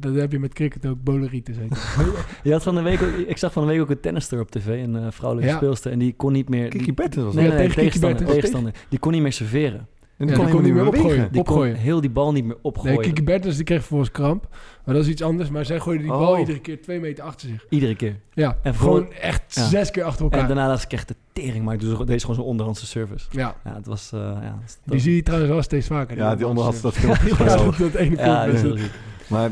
Dat heb je met cricket ook, boleritis. Je had van de week ook, ik zag van de week ook een tennister op tv, een eh, vrouwelijke Ja. speelster, en die kon niet meer... Kiki Bertens was Nee, nee, tegenstander. Die kon niet meer serveren. En Ja, die kon niet meer bewegen. opgooien. Die kon Opgooien. heel die bal niet meer opgooien. Nee, Kiki Bertens die kreeg vervolgens kramp. Maar dat is iets anders. Maar zij gooide die bal Oh. iedere keer twee meter achter zich. Iedere keer. Ja, En gewoon echt Ja. zes keer achter En elkaar. daarna dacht ik echt de tering, maar ik doe zo- deze gewoon zo'n onderhandse service. ja, Ja, het was... eh ja, dat- die zie je trouwens wel steeds vaker. Ja, die onderhand dat Ja, filmpje. is dat, dat ene Ja, dat. Maar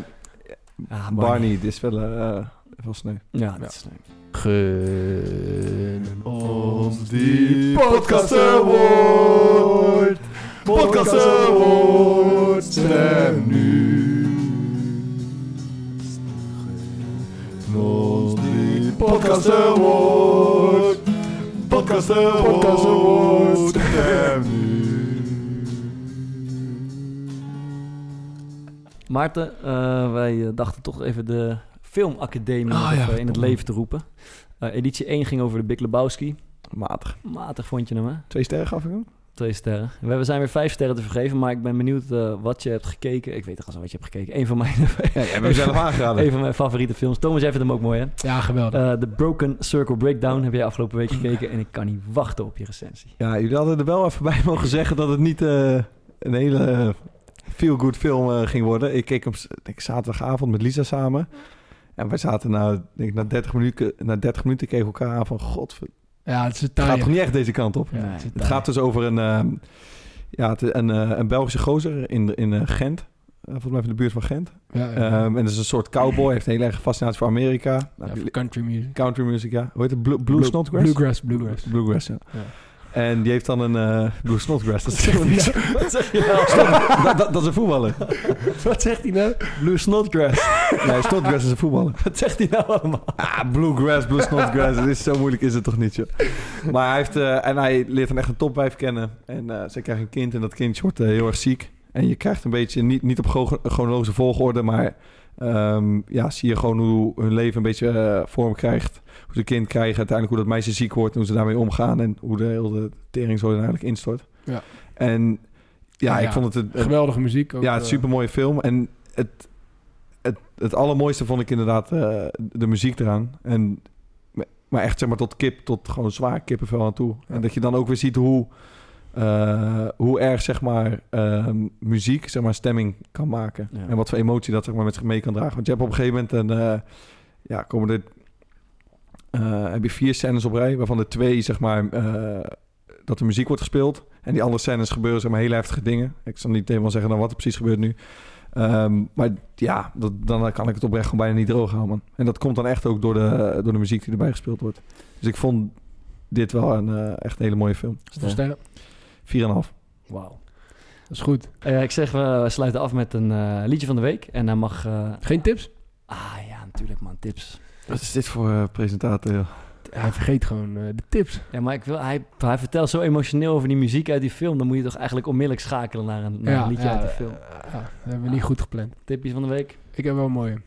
Ja, Barney, dit is wel, eh wel sneu. Ja, dat is leuk. Gun ons die podcast award. Podcast. Stem nu. Ons die Podcast award. Podcast Podcast award. Maarten, eh, wij eh, dachten toch even de Filmacademie nog ja, even in het leven te roepen. Eh, editie 1 ging over de Big Lebowski. Matig. Matig vond je hem, hè? Twee sterren gaf ik hem. Twee sterren. We zijn weer vijf sterren te vergeven, maar ik ben benieuwd eh, wat je hebt gekeken. Ik weet toch al wat je hebt gekeken. Een van mijn, Ja, jij hebt hem zelf aangeraden. een van mijn favoriete films. Thomas, jij vindt hem ook mooi, hè? Ja, geweldig. Eh, The Broken Circle Breakdown heb jij afgelopen week gekeken en ik kan niet wachten op je recensie. Ja, jullie hadden er wel even bij mogen zeggen dat het niet eh, een hele feel-good film ging worden. Ik keek hem s- denk ik, zaterdagavond met Lisa samen. En wij zaten na, denk ik, na, 30 minuten, na 30 minuten keken we elkaar aan van... God, ja, het is gaat toch niet echt deze kant op? Ja, het gaat dus over een, ehm, ja, een, eh, een Belgische gozer in, in eh, Gent. Eh, volgens mij in de buurt van Gent. Ja, ja. Ehm, en dat is een soort cowboy. Heeft een hele erg fascinatie voor Amerika. Nou, country music. country music, ja. Hoe heet het? Blue, Blue Blue- Snodgrass? Bluegrass, bluegrass. Bluegrass, ja. En die heeft dan een... eh Blue Snodgrass, dat is niet Wat zeg je nou? dat, dat, dat is een voetballer. Wat zegt hij nou? Blue Snodgrass. Nee, Snodgrass is een voetballer. Wat zegt hij nou allemaal? Ah, Bluegrass, Blue Snodgrass. Het is zo moeilijk is het toch niet, joh. Maar hij heeft... eh, en hij leert dan echt een topwijf kennen. En eh zij krijgt een kind en dat kindje wordt heel erg ziek. En je krijgt een beetje, niet, niet op chro- chronologische volgorde, maar... ehm, ja, zie je gewoon hoe hun leven een beetje eh, vorm krijgt. Hoe ze kind krijgen, uiteindelijk hoe dat meisje ziek wordt... en hoe ze daarmee omgaan en hoe de hele tering zo eigenlijk instort. Ja. En ja, Ja, ik vond het... een- Geweldige muziek. Ook, ja, het eh, supermooie film. En het, het, het allermooiste vond ik inderdaad eh, de muziek eraan. En, maar echt zeg maar tot kip, tot gewoon zwaar kippenvel aan toe. Ja. En dat je dan ook weer ziet hoe, eh, hoe erg zeg maar ehm, muziek zeg maar stemming kan maken. Ja. En wat voor emotie dat zeg maar met zich mee kan dragen. Want je hebt op een gegeven moment een... eh, ja, komen er... eh, heb je vier scènes op rij, waarvan de twee zeg maar... dat de muziek wordt gespeeld. En die andere scènes gebeuren zeg maar hele heftige dingen. Ik zal niet helemaal zeggen dan wat er precies gebeurt nu. Ehm, maar ja, dat, dan kan ik het oprecht gewoon bijna niet droog houden, man. En dat komt dan echt ook door de, door de muziek die erbij gespeeld wordt. Dus ik vond dit wel een echt een hele mooie film. Hoeveel sterren? 4,5. Wauw. Dat is goed. Eh, ik zeg, we sluiten af met een eh, liedje van de week. En dan mag... eh, Geen tips? ah ja, natuurlijk man, tips. Wat is dit voor presentator, joh? Hij vergeet gewoon eh, de tips. Ja, maar ik wil, hij, hij vertelt zo emotioneel over die muziek uit die film. Dan moet je toch eigenlijk onmiddellijk schakelen naar een, naar een liedje uit die film. ja, dat hebben we niet goed gepland. Tipjes van de week? Ik heb wel een mooie.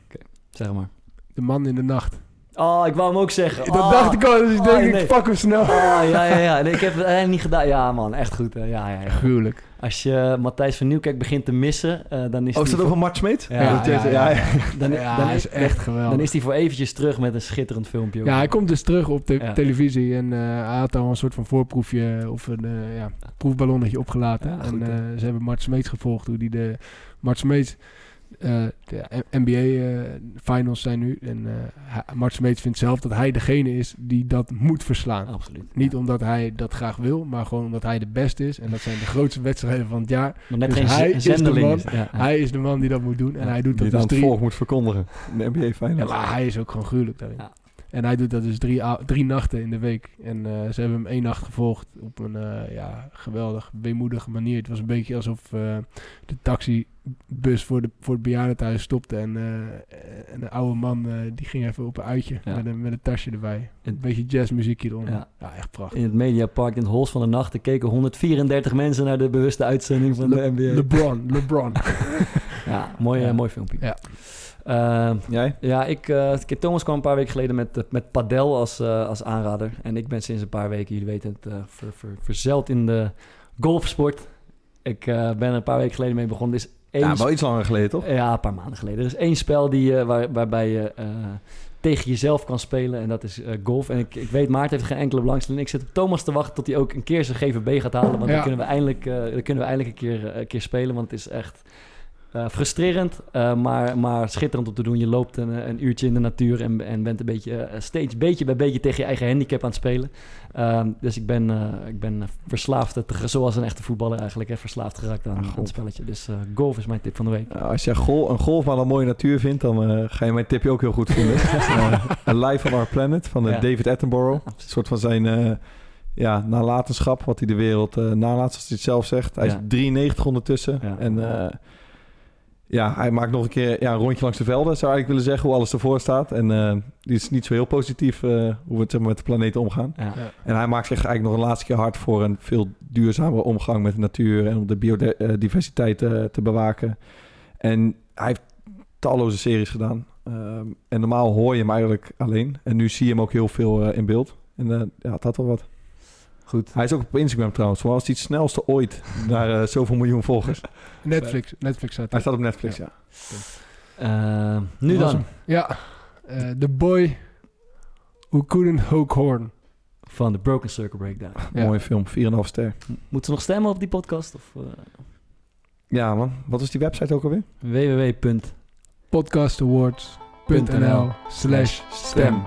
Zeg maar. De man in de nacht. Oh, ik wou hem ook zeggen. Dat Oh. dacht ik al, dus ik Oh, denk, nee. ik pak hem snel. Oh, ja, ja, ja. Nee, ik heb het eigenlijk niet gedaan. Ja, man, echt goed. Hè. Ja, ja, ja. Gruwelijk. Als je Matthijs van Nieuwkerk begint te missen, eh, dan is Oh, is dat over Mart Smeet? Ja, Ja, dan, dan, is echt geweldig. dan is hij voor eventjes terug met een schitterend filmpje. Ja, hij komt dus terug op de televisie en eh, hij had al een soort van voorproefje of een eh, ja, proefballonnetje opgelaten. En goed, eh, hè? ze hebben Mart Smeets gevolgd, hoe die de Mart Smeets, eh, de NBA-finals zijn nu. En eh, Mart Smeets vindt zelf dat hij degene is die dat moet verslaan. Absoluut. Niet Ja. omdat hij dat graag wil, maar gewoon omdat hij de beste is. En dat zijn de grootste wedstrijden van het jaar. Nog net Dus geen hij is de zendeling. man. is- ja. Hij is de man die dat moet doen. En Ja, hij doet dat Die dus drie, volg moet verkondigen. De NBA Ja, Finals. maar hij is ook gewoon gruwelijk daarin. Ja. En hij doet dat dus drie, drie nachten in de week. En eh, ze hebben hem één nacht gevolgd op een eh, ja, geweldig, weemoedige manier. Het was een beetje alsof eh, de taxi bus voor, de, voor het bejaardentehuis stopte. En, eh, en een oude man eh, die ging even op een uitje Ja. met, een, met een tasje erbij. En- Een beetje jazzmuziekje eronder. Ja. Ja, echt prachtig. In het Mediapark in het Hols van de Nacht. Er keken 134 mensen naar de bewuste uitzending van de NBA. LeBron, LeBron. ja, mooi, Ja. eh, mooi filmpje. Ja. Ehm, Eh, Jij? ja, ik, eh, Thomas kwam een paar weken geleden met, eh, met padel als, eh, als aanrader. En ik ben sinds een paar weken, jullie weten het, eh, ver, ver- verzeild in de golfsport. Ik eh, ben er een paar weken geleden mee begonnen. Is één Ja, wel iets langer geleden, toch? Ja, een paar maanden geleden. Er is één spel die, eh, waar, waarbij je eh, tegen jezelf kan spelen. En dat is eh, golf. En ik, ik weet, Maarten heeft geen enkele belangstelling. Ik zit op Thomas te wachten tot hij ook een keer zijn GVB gaat halen. Want Ja. dan kunnen we eindelijk, eh, dan kunnen we eindelijk een keer, een keer spelen. Want het is echt eh, frustrerend, eh, maar, maar schitterend om te doen. Je loopt een, een uurtje in de natuur en, en bent een beetje, eh, steeds beetje bij beetje tegen je eigen handicap aan het spelen. Ehm, dus ik ben, ik ben verslaafd, zoals een echte voetballer eigenlijk, hè, verslaafd geraakt aan, aan het spelletje. Dus golf is mijn tip van de week. Als je gol, een golfbaan een mooie natuur vindt, dan ga je mijn tipje ook heel goed vinden. A Life on Our Planet van Ja. David Attenborough. Een soort van zijn ja, nalatenschap, wat hij de wereld eh, nalaat, zoals hij het zelf zegt. Hij Ja. is 93 ondertussen. Ja. En ja, hij maakt nog een keer ja, een rondje langs de velden, zou ik eigenlijk willen zeggen, hoe alles ervoor staat. En eh, die is niet zo heel positief eh, hoe we het zeg maar, met de planeet omgaan. Ja. Ja. En hij maakt zich eigenlijk nog een laatste keer hard voor een veel duurzamere omgang met de natuur en om de biodiversiteit eh, te bewaken. En hij heeft talloze series gedaan. Ehm, en normaal hoor je hem eigenlijk alleen. En nu zie je hem ook heel veel eh, in beeld. En ja, het had wel wat. Goed. Hij is ook op Instagram trouwens. Zoals hij het snelste ooit naar eh, zoveel miljoen volgers. Netflix, Netflix staat Hij staat op Netflix, ja. Eh, nu dan. hem. Ja. Eh, The Boy Who Couldn't Hook Horn. Van de Broken Circle Breakdown. Ja. Mooie film, 4,5 ster. Moeten ze nog stemmen op die podcast? Of, eh, Ja man, wat is die website ook alweer? www. podcastawards.nl slash stem.